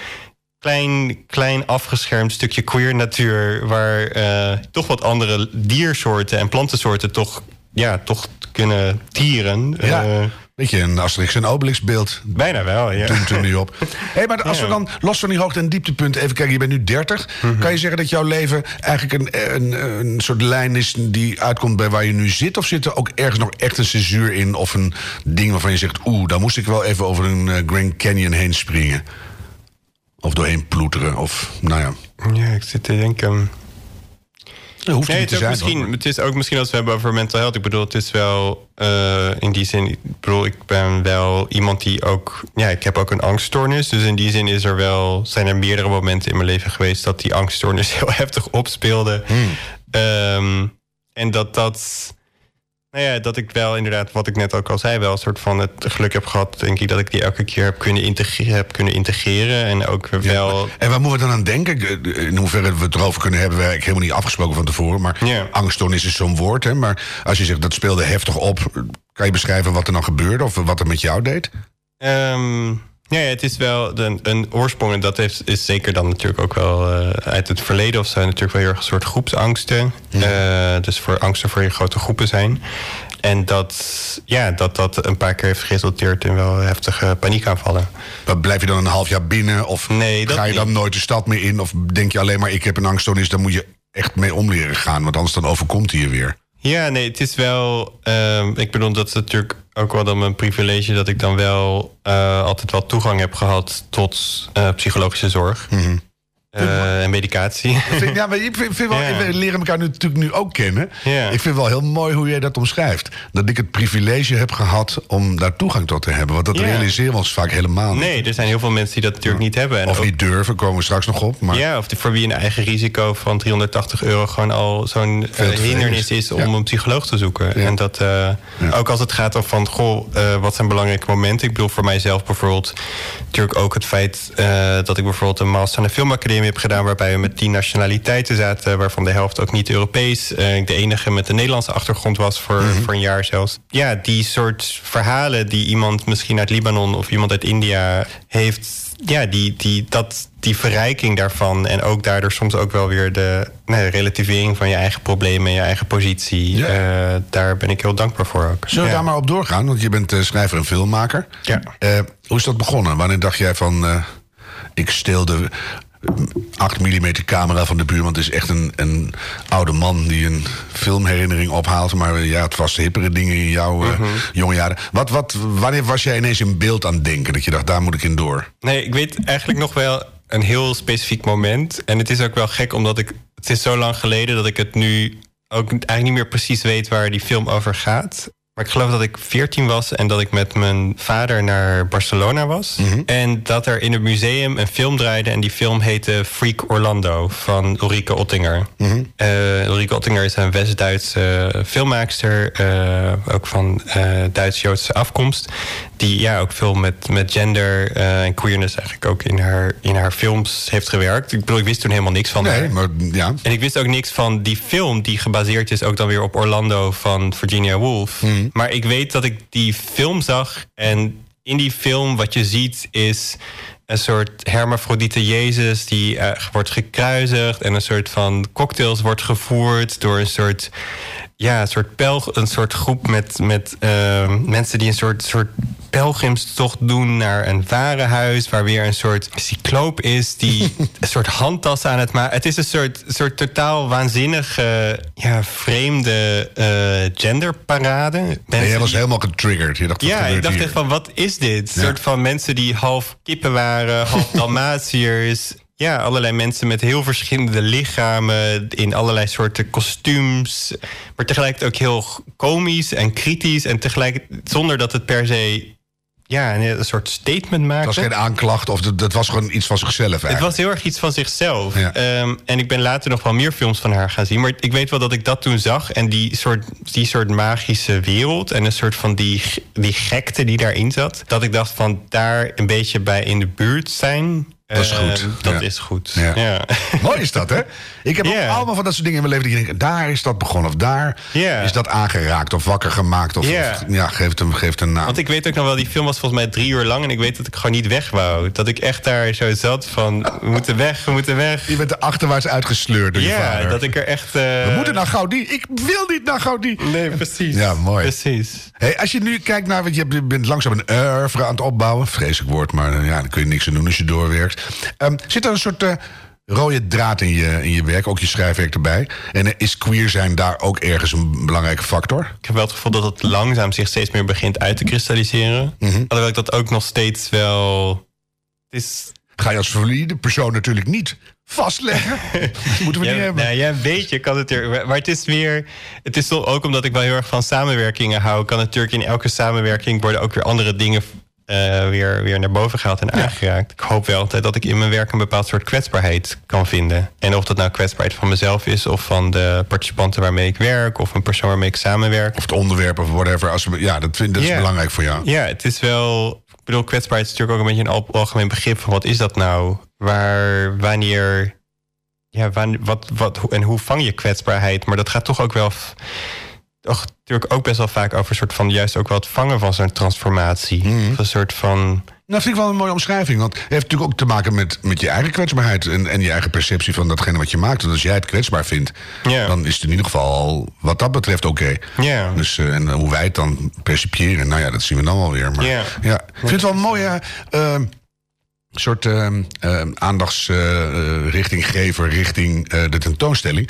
klein, klein afgeschermd stukje queer natuur... waar eh, toch wat andere diersoorten en plantensoorten toch, ja, toch kunnen tieren. Ja. Eh, Beetje een Asterix en Obelix beeld. bijna wel, ja. Toen, toen niet op. Hey, maar als we dan los van die hoogte- en dieptepunten even kijken, je bent nu 30. Mhm. Kan je zeggen dat jouw leven eigenlijk een, een, een soort lijn is die uitkomt bij waar je nu zit? Of zit er ook ergens nog echt een censuur in? Of een ding waarvan je zegt, oeh, daar moest ik wel even over een eh, Grand Canyon heen springen? Of doorheen ploeteren? Of, nou ja. Ja, ik zit te denken... Dat hoeft Nee, niet het te zijn. misschien, hoor. het is ook misschien als we hebben over mental health. Ik bedoel, het is wel eh, in die zin. Ik bedoel, ik ben wel iemand die ook. Ja, ik heb ook een angststoornis. Dus in die zin is er wel. Zijn er meerdere momenten in mijn leven geweest dat die angststoornis [laughs] heel heftig opspeelde. Hmm. Ehm, en dat dat. Nou ja, dat ik wel inderdaad, wat ik net ook al zei, wel een soort van het geluk heb gehad, denk ik, dat ik die elke keer heb kunnen integreren. Heb kunnen integreren en ook wel. En waar moeten we dan aan denken? In hoeverre we het erover kunnen hebben, we eigenlijk helemaal niet afgesproken van tevoren. Maar Ja. angststoornis is zo'n woord. Hè? Maar als je zegt dat speelde heftig op, kan je beschrijven wat er dan gebeurde of wat er met jou deed? Ehm, ja, het is wel een, een oorsprong. En dat heeft, is zeker dan natuurlijk ook wel eh, uit het verleden of zo. Natuurlijk wel heel erg een soort groepsangsten. Eh, dus voor angsten voor je grote groepen zijn. En dat, ja, dat dat een paar keer heeft geresulteerd in wel heftige paniekaanvallen. Maar Blijf je dan een half jaar binnen? Of Nee, ga je dan niet. nooit de stad meer in? Of denk je alleen maar, ik heb een angststoornis, dan moet je echt mee om leren gaan. Want anders dan overkomt hij je weer. Ja, nee, het is wel. ehm, ik bedoel, dat is natuurlijk ook wel dan mijn privilege dat ik dan wel eh, altijd wel toegang heb gehad tot eh, psychologische zorg eh, en medicatie. Vind- ja, maar ik vind, vind wel, Ja. we leren elkaar nu natuurlijk nu ook kennen. Ja. Ik vind wel heel mooi hoe jij dat omschrijft. Dat ik het privilege heb gehad om daar toegang tot te hebben. Want dat Ja. realiseren we ons vaak helemaal niet. Nee, er zijn heel veel mensen die dat natuurlijk niet hebben. En Of ook- niet durven, komen we straks nog op. Maar Ja, of voor wie een eigen risico van 380 euro gewoon al zo'n eh, hindernis is. om een psycholoog te zoeken. En dat eh, ook als het gaat om van goh, wat zijn belangrijke momenten. Ik bedoel voor mijzelf bijvoorbeeld natuurlijk ook het feit dat ik bijvoorbeeld een master aan de filmacademie heb gedaan, waarbij we met tien nationaliteiten zaten, waarvan de helft ook niet Europees. Eh, ik de enige met een Nederlandse achtergrond was voor, Mhm. voor een jaar zelfs. Ja, die soort verhalen die iemand misschien uit Libanon of iemand uit India heeft ja, die, die, dat, die verrijking daarvan. En ook daardoor soms ook wel weer de nee, relativering van je eigen problemen en je eigen positie. Ja. eh, daar ben ik heel dankbaar voor ook. Zullen we Ja. daar maar op doorgaan? Want je bent eh, schrijver en filmmaker. Ja. Eh, hoe is dat begonnen? Wanneer dacht jij van... eh, ik steel de 8 mm camera van de buurman. Het is echt een, een oude man die een filmherinnering ophaalt. Maar eh, ja, het was hippere dingen in jouw Mhm. jonge jaren. Wat, wat, wanneer was jij ineens in beeld aan het denken? Dat je dacht, daar moet ik in door. Nee, ik weet eigenlijk nog wel een heel specifiek moment. En het is ook wel gek, omdat ik. Het is zo lang geleden dat ik het nu ook eigenlijk niet meer precies weet waar die film over gaat. Maar ik geloof dat ik 14 was en dat ik met mijn vader naar Barcelona was. En dat er in het museum een film draaide. En die film heette Freak Orlando van Ulrike Ottinger. Eh, Ulrike Ottinger is een West-Duitse filmmaakster. eh, ook van eh, Duits-Joodse afkomst. Die ja, ook veel met, met gender en queerness eigenlijk ook in haar, in haar films heeft gewerkt. Ik bedoel, ik wist toen helemaal niks van haar. Nee, maar ja. En ik wist ook niks van die film die gebaseerd is ook dan weer op Orlando van Virginia Woolf. Maar ik weet dat ik die film zag en in die film wat je ziet is een soort hermafrodiete Jezus die eh, wordt gekruisigd en een soort van cocktails wordt gevoerd door een soort ja, een soort pelg, een soort groep met, met eh, mensen die een soort, soort pelgrimstocht doen naar een warenhuis. Waar weer een soort cycloop is die [laughs] een soort handtas aan het maken. Het is een soort, soort totaal waanzinnige, ja, vreemde eh, genderparade. En Mensen jij was die- helemaal getriggerd. Je dacht, ja, ik dacht hier? echt van, wat is dit? Een Ja. soort van mensen die half kippen waren, half [laughs] Dalmatiërs. Ja, allerlei mensen met heel verschillende lichamen... in allerlei soorten kostuums. Maar tegelijkertijd ook heel komisch en kritisch... en tegelijk zonder dat het per se ja, een, een soort statement maakte. Het was geen aanklacht of dat, dat was gewoon iets van zichzelf Het eigenlijk. was heel erg iets van zichzelf. Ja. Ehm, en ik ben later nog wel meer films van haar gaan zien. Maar ik weet wel dat ik dat toen zag. En die soort, die soort magische wereld. En een soort van die, die gekte die daarin zat. Dat ik dacht van daar een beetje bij in de buurt zijn. Dat is ehm, goed. Dat Ja. is goed. Ja. Ja. [laughs] Mooi is dat, hè? Ik heb ook allemaal van dat soort dingen in mijn leven. Dat je denkt, daar is dat begonnen. Of daar is dat aangeraakt of wakker gemaakt. Of, Ja. of- ja, geeft hem, geeft een naam. Want ik weet ook nog wel, die film was volgens mij drie uur lang. En ik weet dat ik gewoon niet weg wou. Dat ik echt daar zo zat van, we moeten weg, we moeten weg. Je bent er achterwaarts uitgesleurd door je Ja, vader. dat ik er echt... eh, We moeten naar Gaudí. Ik wil niet naar Gaudí. Nee, precies. Ja, mooi. Precies. Hey, als je nu kijkt naar, want je bent- langzaam een oeuvre aan het opbouwen. Vreselijk woord, maar eh, ja, daar kun je niks aan doen als je doorwerkt. Ehm, zit er een soort eh, rode draad in je, in je werk, ook je schrijfwerk erbij? En eh, is queer zijn daar ook ergens een belangrijke factor? Ik heb wel het gevoel dat het langzaam zich steeds meer begint uit te kristalliseren. Mhm. Alhoewel ik dat ook nog steeds wel... Het is... Ga je als valide persoon natuurlijk niet vastleggen. [laughs] Dat moeten we Ja, niet hebben. nou, ja, een beetje kan het er. Maar het is meer. Het is ook omdat ik wel heel erg van samenwerkingen hou. Kan natuurlijk in elke samenwerking worden ook weer andere dingen eh, weer, weer naar boven gehaald en aangeraakt. Ik hoop wel altijd dat ik in mijn werk een bepaald soort kwetsbaarheid kan vinden. En of dat nou kwetsbaarheid van mezelf is, of van de participanten waarmee ik werk, of een persoon waarmee ik samenwerk. Of het onderwerp of whatever. Als ja, dat, vind, dat is belangrijk voor jou. Ja, het is wel. Ik bedoel, kwetsbaarheid is natuurlijk ook een beetje een al- algemeen begrip van wat is dat nou? Waar, wanneer. Ja, wat, wat, en hoe vang je kwetsbaarheid? Maar dat gaat toch ook wel. Toch natuurlijk ook best wel vaak over een soort van juist ook wel het vangen van zo'n transformatie. Mhm. Of een soort van. Nou, vind ik wel een mooie omschrijving. Want het heeft natuurlijk ook te maken met, met je eigen kwetsbaarheid. En, en je eigen perceptie van datgene wat je maakt. Want als jij het kwetsbaar vindt, Ja. dan is het in ieder geval al wat dat betreft oké. Ja. Dus, eh, en hoe wij het dan percipiëren, nou ja, dat zien we dan wel weer. Maar, Ja. ja. Ik vind het wel een mooie eh, soort uh, aandachtsrichtinggever richting eh, de tentoonstelling.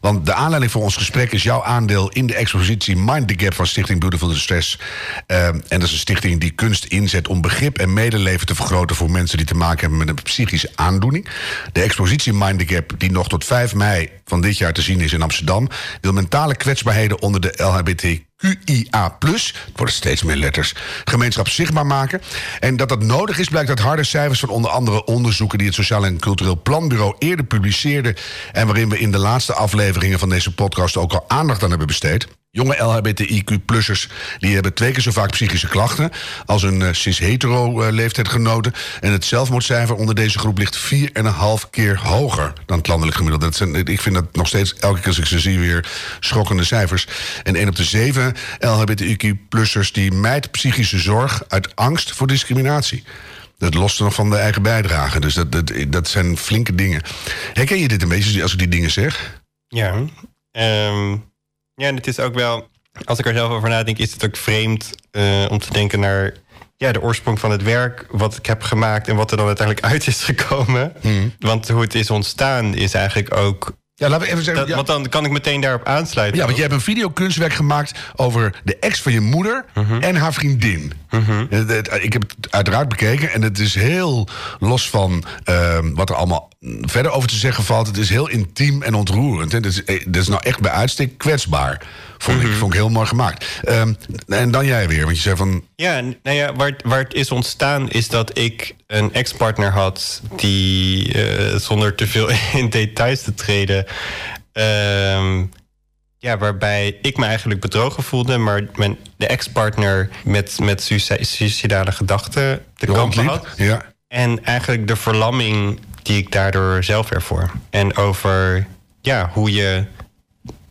Want de aanleiding voor ons gesprek is jouw aandeel in de expositie Mind the Gap van Stichting Beautiful Distress. Eh, en dat is een stichting die kunst inzet om begrip en medeleven te vergroten voor mensen die te maken hebben met een psychische aandoening. De expositie Mind the Gap, die nog tot 5 mei van dit jaar te zien is in Amsterdam, wil mentale kwetsbaarheden onder de LHBT QIA+, het worden steeds meer letters, gemeenschap zichtbaar maken. En dat dat nodig is, blijkt uit harde cijfers van onder andere onderzoeken die het Sociaal en Cultureel Planbureau eerder publiceerde. En waarin we in de laatste afleveringen van deze podcast ook al aandacht aan hebben besteed. Jonge LHBTIQ-plussers die hebben twee keer zo vaak psychische klachten als hun uh, cis-hetero-leeftijdgenoten. En het zelfmoordcijfer onder deze groep ligt 4,5 keer hoger dan het landelijk gemiddelde. Dat zijn, ik vind dat nog steeds, elke keer als ik ze zie, weer schokkende cijfers. En 1 op de 7 LHBTIQ-plussers die mijt psychische zorg uit angst voor discriminatie. Dat lost nog van de eigen bijdrage. Dus dat, dat, dat zijn flinke dingen. Herken je dit een beetje als ik die dingen zeg? Ja. Um, ja, en het is ook wel, als ik er zelf over nadenk, is het ook vreemd uh, om te denken naar ja, de oorsprong van het werk, wat ik heb gemaakt en wat er dan uiteindelijk [laughs] uit is gekomen. Hmm. Want hoe het is ontstaan is eigenlijk ook. Ja, laten we even zeggen. Dat, ja. Want dan kan ik meteen daarop aansluiten. Ja, want je hebt een videokunstwerk gemaakt over de ex van je moeder uh -huh. en haar vriendin. Uh -huh. Ik heb het uiteraard bekeken en het is heel los van uh, wat er allemaal verder over te zeggen valt. Het is heel intiem en ontroerend. Het is, dat is nou echt bij uitstek kwetsbaar. Vond ik, vond ik heel mooi gemaakt. Um, en dan jij weer, want je zei van. Ja, nou ja, waar, waar het is ontstaan is dat ik een ex-partner had die, uh, zonder te veel [laughs] in details te treden. Um, ja, waarbij ik me eigenlijk bedrogen voelde, maar mijn, de ex-partner met, met suicidale gedachten te kampen had. Ja. En eigenlijk de verlamming die ik daardoor zelf ervoor. En over ja, hoe je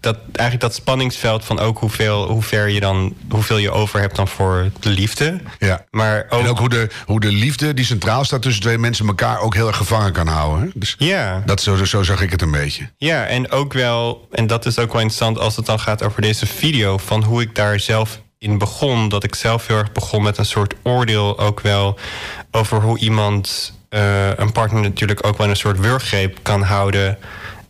dat, eigenlijk dat spanningsveld van ook hoeveel, hoe ver je dan, hoeveel je over hebt dan voor de liefde. Ja. Maar ook, en ook hoe de, hoe de liefde die centraal staat tussen twee mensen elkaar ook heel erg gevangen kan houden. Hè? Dus ja. Dat, zo, zo zag ik het een beetje. Ja, en ook wel, en dat is ook wel interessant als het dan gaat over deze video, van hoe ik daar zelf in begon. Dat ik zelf heel erg begon met een soort oordeel ook wel over hoe iemand uh, een partner natuurlijk ook wel een soort wurggreep kan houden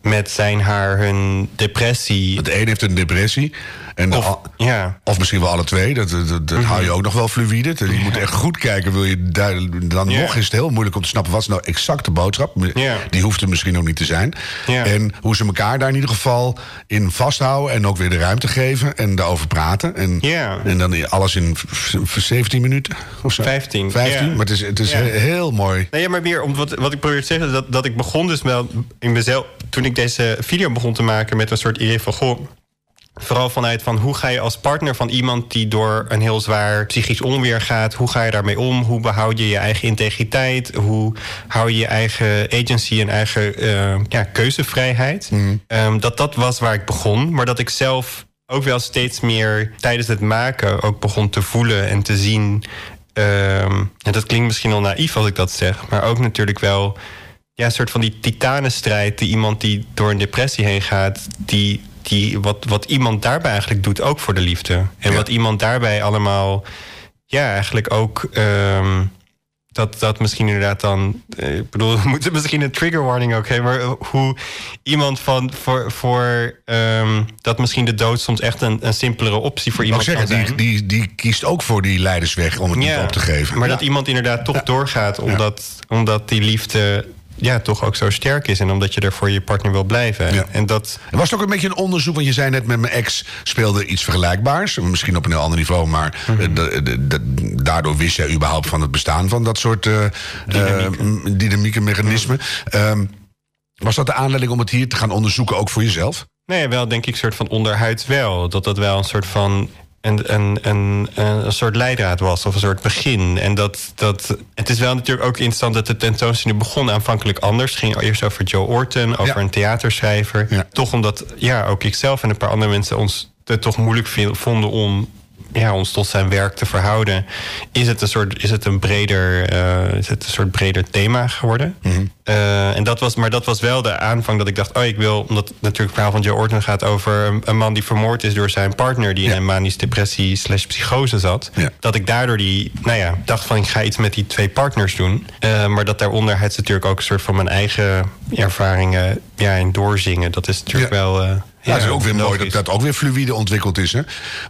met zijn haar hun depressie. Het een heeft een depressie En Of, ja. of misschien wel alle twee. Dat, dat, dat Mhm. hou je ook nog wel fluïde. Je moet echt goed kijken. Wil je daar, dan Ja. nog is het heel moeilijk om te snappen... wat is nou exact de boodschap. Die hoeft er misschien ook niet te zijn. En hoe ze elkaar daar in ieder geval in vasthouden... en ook weer de ruimte geven en daarover praten. En, en dan alles in v- v- 17 minuten of zo. 15, 15, ja. maar het is, het is heel mooi. Nee, maar meer om wat, wat ik probeer te zeggen, dat, dat ik begon dus wel in mezelf. Toen ik deze video begon te maken met een soort idee van goh. Vooral vanuit van hoe ga je als partner van iemand die door een heel zwaar psychisch onweer gaat, hoe ga je daarmee om? Hoe behoud je je eigen integriteit? Hoe hou je je eigen agency en eigen eh, ja, keuzevrijheid? Ehm, dat dat was waar ik begon, maar dat ik zelf ook wel steeds meer tijdens het maken ook begon te voelen en te zien. ehm, en dat klinkt misschien al naïef als ik dat zeg, maar ook natuurlijk wel ja, een soort van die titanenstrijd die iemand die door een depressie heen gaat, die, die wat, wat iemand daarbij eigenlijk doet, ook voor de liefde. En Ja. wat iemand daarbij allemaal, ja, eigenlijk ook. ehm, dat, dat misschien inderdaad dan. eh, Ik bedoel, [laughs] we moeten misschien een trigger warning ook hebben. Maar hoe iemand van. voor, voor ehm, dat misschien de dood soms echt een, een simpelere optie voor iemand zeggen, kan die, zijn. die, die kiest ook voor die leidersweg om het niet op te geven. Maar Ja. dat iemand inderdaad toch doorgaat omdat, omdat die liefde ja, toch ook zo sterk is. En omdat je er voor je partner wil blijven. Ja. En dat. Er was het ook een beetje een onderzoek, want je zei net met mijn ex speelde iets vergelijkbaars. Misschien op een heel ander niveau, maar Mhm. eh, da- da- da- daardoor wist jij überhaupt van het bestaan van dat soort eh, eh, dynamieke mechanismen. Ehm, was dat de aanleiding om het hier te gaan onderzoeken, ook voor jezelf? Nee, wel denk ik een soort van onderhuids wel. Dat dat wel een soort van. Een, een, een, een soort leidraad was, of een soort begin. En dat, dat. Het is wel natuurlijk ook interessant dat de tentoonstelling begon aanvankelijk anders. Het ging eerst over Joe Orton, over Ja. een theaterschrijver. Ja. Toch omdat, ja, ook ikzelf en een paar andere mensen ons het toch moeilijk vonden om ja, ons tot zijn werk te verhouden, is het een soort, is het een breder, eh, is het een soort breder thema geworden. Eh, en dat was, maar dat was wel de aanvang dat ik dacht, oh, ik wil, omdat natuurlijk het verhaal van Joe Orton gaat over een, man die vermoord is door zijn partner, die Ja. in een manisch depressie slash psychose zat. Ja. Dat ik daardoor die, nou ja, dacht van ik ga iets met die twee partners doen. Eh, maar dat daaronder het natuurlijk ook een soort van mijn eigen ervaringen ja, in doorzingen. Dat is natuurlijk wel. Ja, het is ook weer mooi dat dat ook weer fluïde ontwikkeld is. Hè?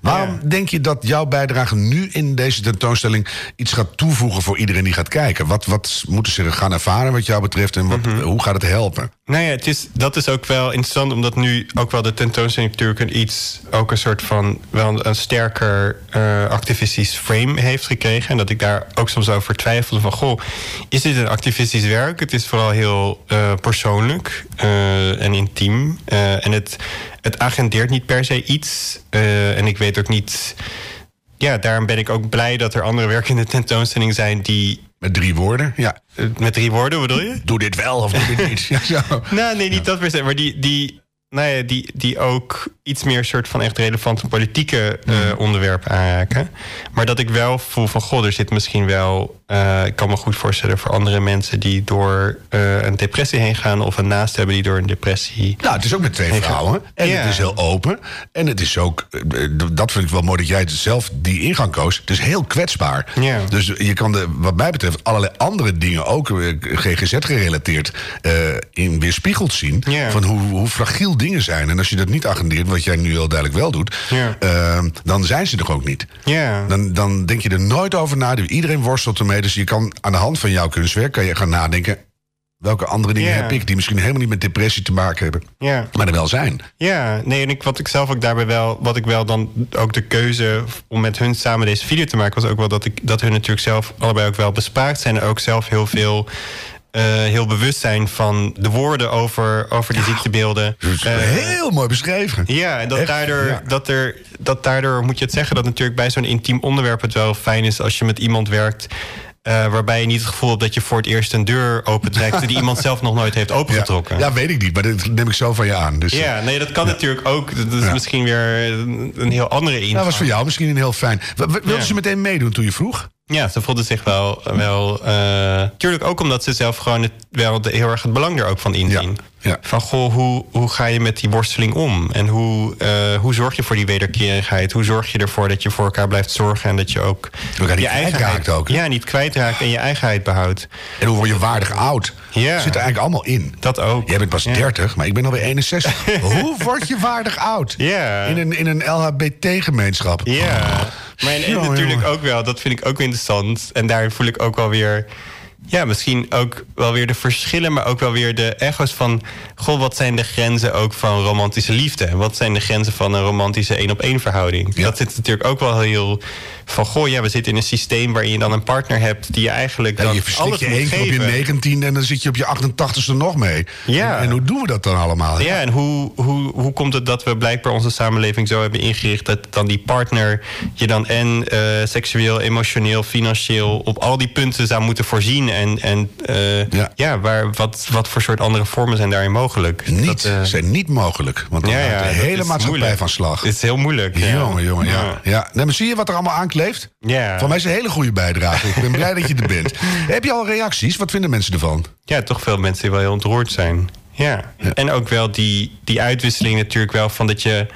Waarom denk je dat jouw bijdrage nu in deze tentoonstelling iets gaat toevoegen voor iedereen die gaat kijken? Wat, wat moeten ze gaan ervaren wat jou betreft en wat, Mhm. hoe gaat het helpen? Nou ja, het dat is ook wel interessant, omdat nu ook wel de tentoonstelling natuurlijk een iets, ook een soort van, wel een, sterker eh, activistisch frame heeft gekregen. En dat ik daar ook soms over twijfelde van, goh, is dit een activistisch werk? Het is vooral heel eh, persoonlijk eh, en intiem. En het, het agendeert niet per se iets. En ik weet ook niet, ja, daarom ben ik ook blij dat er andere werken in de tentoonstelling zijn die, Met drie woorden? Ja. met drie woorden bedoel je? Doe dit wel of doe dit niet. [laughs] Ja, zo. Nou, nee, niet dat per se. Maar die, die, nou ja, die, die ook iets meer soort van echt relevante politieke eh, onderwerpen aanraken. Maar dat ik wel voel van, god, er zit misschien wel... eh, ik kan me goed voorstellen voor andere mensen die door eh, een depressie heen gaan... of een naast hebben die door een depressie... Nou, het is ook met twee vrouwen. En ja. het is heel open. En het is ook, dat vind ik wel mooi dat jij zelf die ingang koos. Het is heel kwetsbaar. Ja. Dus je kan de, wat mij betreft allerlei andere dingen, ook GGZ gerelateerd, in weerspiegeld zien. Ja. Van hoe, hoe fragiel dingen zijn. En als je dat niet agendeert, wat jij nu heel duidelijk wel doet, Ja. eh, dan zijn ze er ook niet. Ja. Dan, dan denk je er nooit over na. Iedereen worstelt ermee. Dus je kan aan de hand van jouw kunstwerk kan je gaan nadenken. Welke andere dingen heb ik die misschien helemaal niet met depressie te maken hebben, Ja. maar er wel zijn? Ja, nee, en ik, wat ik zelf ook daarbij wel, wat ik wel dan ook de keuze om met hun samen deze video te maken, was ook wel dat ik dat hun natuurlijk zelf allebei ook wel bespraakt zijn en ook zelf heel veel. Eh, heel bewust zijn van de woorden over, over die ziektebeelden. Dat is Eh, heel mooi beschreven. ja, en dat Echt, daardoor, ja. dat, er, dat daardoor moet je het zeggen dat natuurlijk bij zo'n intiem onderwerp het wel fijn is als je met iemand werkt. eh, waarbij je niet het gevoel hebt dat je voor het eerst een deur opentrekt die iemand zelf nog nooit heeft [laughs] Ja. opengetrokken. ja, weet ik niet, maar dat neem ik zo van je aan. Dus, Ja, nee, dat kan natuurlijk ook. Dat is Ja. misschien weer een een heel andere ingang. Dat was voor jou misschien een heel fijn. W- Wilden Ja. ze meteen meedoen toen je vroeg? Ja, ze voelde zich wel. wel eh, tuurlijk ook omdat ze zelf gewoon het, wel de, heel erg het belang er ook van inzien. Ja, ja. Van goh, hoe, hoe ga je met die worsteling om? En hoe, eh, hoe zorg je voor die wederkerigheid? Hoe zorg je ervoor dat je voor elkaar blijft zorgen en dat je ook niet kwijtraakt ook, hè? Ja, niet kwijtraakt en je eigenheid behoudt. En hoe word je waardig oud? Ja. Zit er eigenlijk allemaal in. Dat ook. Jij bent pas Ja. 30, maar ik ben alweer 61. [laughs] hoe word je waardig oud? Ja. In een, in een LHBT-gemeenschap. Ja, maar en, natuurlijk ook wel, dat vind ik ook wel En daar voel ik ook wel weer, ja, misschien ook wel weer de verschillen, maar ook wel weer de echo's van, goh, wat zijn de grenzen ook van romantische liefde? En wat zijn de grenzen van een romantische één-op-één verhouding? Ja. Dat zit natuurlijk ook wel heel van, goh, ja, we zitten in een systeem waarin je dan een partner hebt die je eigenlijk dan je alles je één keer op je. 19 en dan zit je op je 88ste nog mee. Ja. En, en hoe doen we dat dan allemaal? Ja, en hoe, hoe, hoe komt het dat we blijkbaar onze samenleving zo hebben ingericht dat dan die partner je dan en eh, seksueel, emotioneel, financieel op al die punten zou moeten voorzien? En, en eh, Ja. ja, waar, wat, wat voor soort andere vormen zijn daarin mogelijk? Niet, Dat, eh, zijn niet mogelijk. Want dan ja, ja, de hele maatschappij moeilijk. van slag. Het is heel moeilijk. Jongen, jongen, ja. ja. Nee, maar zie je wat er allemaal aankleeft? Ja. Van mij is een hele goede bijdrage. Ik ben blij dat je er bent. [laughs] Heb je al reacties? Wat vinden mensen ervan? Ja, toch veel mensen die wel heel ontroerd zijn. Ja. En ook wel die, die uitwisseling natuurlijk wel van dat je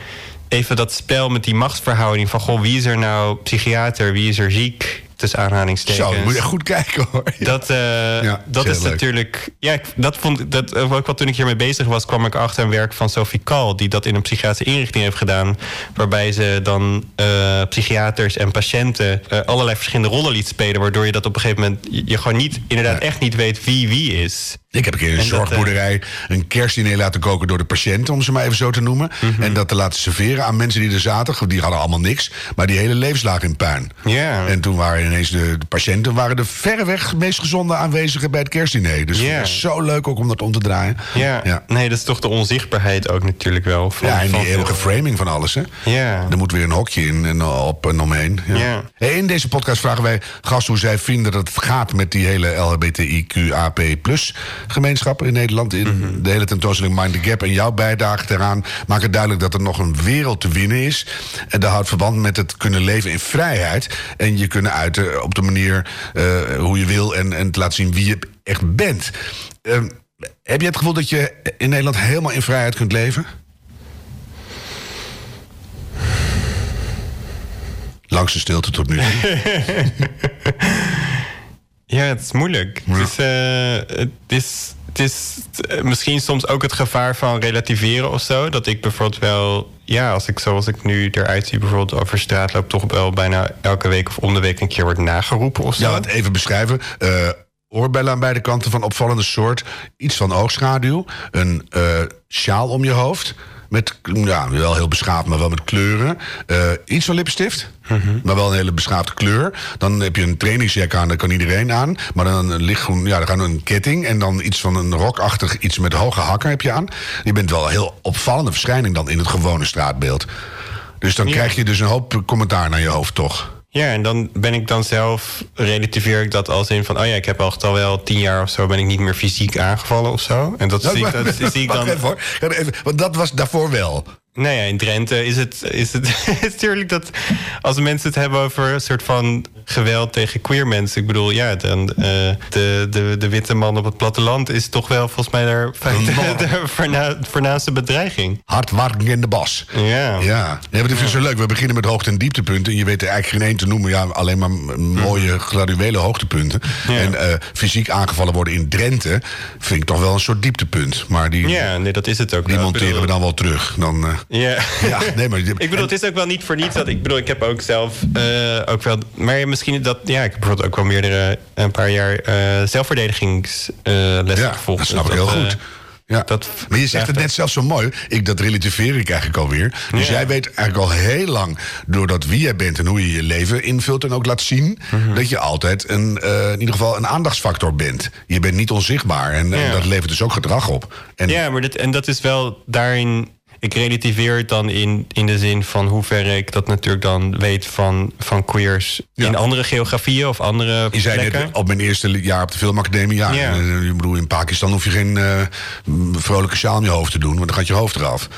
even dat spel met die machtsverhouding van goh, wie is er nou psychiater, wie is er ziek, tussen aanhalingstekens. Zo, je moet echt goed kijken hoor. Dat, eh, Ja, dat is natuurlijk. Ja, ik- dat vond dat eh, ook wat toen ik hiermee bezig was, kwam ik achter een werk van Sophie Kal, die dat in een psychiatrische inrichting heeft gedaan. Waarbij ze dan eh, psychiaters en patiënten allerlei verschillende rollen liet spelen. Waardoor je dat op een gegeven moment je, je gewoon niet, inderdaad, echt niet weet wie wie is. Ik heb een keer in een En dat, eh, zorgboerderij een kerstdiner laten koken door de patiënten, om ze maar even zo te noemen. Mhm. En dat te laten serveren aan mensen die er zaten. Die hadden allemaal niks, maar die hele levens lagen in puin. Ja. En toen waren ineens de, de patiënten waren de verreweg meest gezonde aanwezigen bij het kerstdiner. Dus het is zo leuk ook om dat om te draaien. Ja. ja. nee, dat is toch de onzichtbaarheid ook natuurlijk wel. Van, Ja, en die eeuwige framing van alles, hè? Ja. Er moet weer een hokje in en op en omheen. Ja. Hey, In deze podcast vragen wij gasten hoe zij vinden dat het gaat met die hele LHBTIQAP gemeenschap in Nederland. In Mhm. de hele tentoonstelling Mind the Gap. En jouw bijdrage daaraan maakt het duidelijk dat er nog een wereld te winnen is. En dat houdt verband met het kunnen leven in vrijheid. En je kunnen uiten op de manier eh, hoe je wil en, en te laten zien wie je echt bent. Ehm, heb je het gevoel dat je in Nederland helemaal in vrijheid kunt leven? Langste stilte tot nu. [laughs] Ja, het is moeilijk. Het, is, eh, het is, het is eh, misschien soms ook het gevaar van relativeren of zo. Dat ik bijvoorbeeld wel, ja, als ik zoals ik nu eruit zie, bijvoorbeeld over straat loop, toch wel bijna elke week of om de week een keer wordt nageroepen of zo. Ja, want even beschrijven. Eh oorbellen aan beide kanten van opvallende soort. Iets van oogschaduw. Een sjaal om je hoofd. Met, ja, wel heel beschaafd, maar wel met kleuren. Eh, iets van lipstift, maar wel een hele beschaafde kleur. Dan heb je een trainingsjack aan, dat kan iedereen aan. Maar dan een lichtgroen, ja, dan gaan een ketting. En dan iets van een rokachtig, iets met hoge hakken heb je aan. Je bent wel een heel opvallende verschijning dan in het gewone straatbeeld. Dus dan Ja. krijg je dus een hoop commentaar naar je hoofd, toch? Ja, en dan ben ik dan zelf, relativeer ik dat als in van, oh ja, ik heb al al wel tien jaar of zo ben ik niet meer fysiek aangevallen of zo. En dat zie ik, dat zie ik [laughs] Wacht dan. even, hoor. Ga even, want dat was daarvoor wel. Nou ja, in Drenthe is het, is het [laughs] is natuurlijk dat als mensen het hebben over een soort van geweld tegen queer mensen. Ik bedoel, ja, dan, eh, de, de, de witte man op het platteland is toch wel volgens mij daar [laughs] de, de voorna- voornaamste bedreiging. Hard in de bas. Ja. Ja, ja maar het is zo leuk. We beginnen met hoogte- en dieptepunten. En je weet er eigenlijk geen één te noemen. Ja, alleen maar m- mooie graduele hoogtepunten. Ja. En eh, fysiek aangevallen worden in Drenthe vind ik toch wel een soort dieptepunt. Maar die, Ja, nee, dat is het ook. die monteren bedoel- we dan wel terug. Dan, eh, Ja. ja, nee, maar, Ik bedoel, het is ook wel niet voor niets dat ik bedoel, ik heb ook zelf eh, ook wel, maar misschien dat ja, ik heb bijvoorbeeld ook wel meerdere een paar jaar eh zelfverdedigingslessen ja, gevolgd. dat snap ik Dus heel eh, goed. Ja. dat- maar je zegt het net zelf zo mooi. Ik, dat relativeer ik eigenlijk alweer. Dus Ja. jij weet eigenlijk al heel lang... doordat wie jij bent en hoe je je leven invult... en ook laat zien... Mhm. dat je altijd een, eh, in ieder geval een aandachtsfactor bent. Je bent niet onzichtbaar. En, en dat levert dus ook gedrag op. En, Ja, maar dit, en dat is wel daarin. Ik relativeer het dan in, in de zin van hoeverre ik dat natuurlijk dan weet van, van queers Ja. in andere geografieën of andere Je zei plekken. net op mijn eerste jaar op de filmacademie... ja, Ja. eh, ik bedoel, in Pakistan hoef je geen eh, vrolijke sjaal om je hoofd te doen... want dan gaat je hoofd eraf.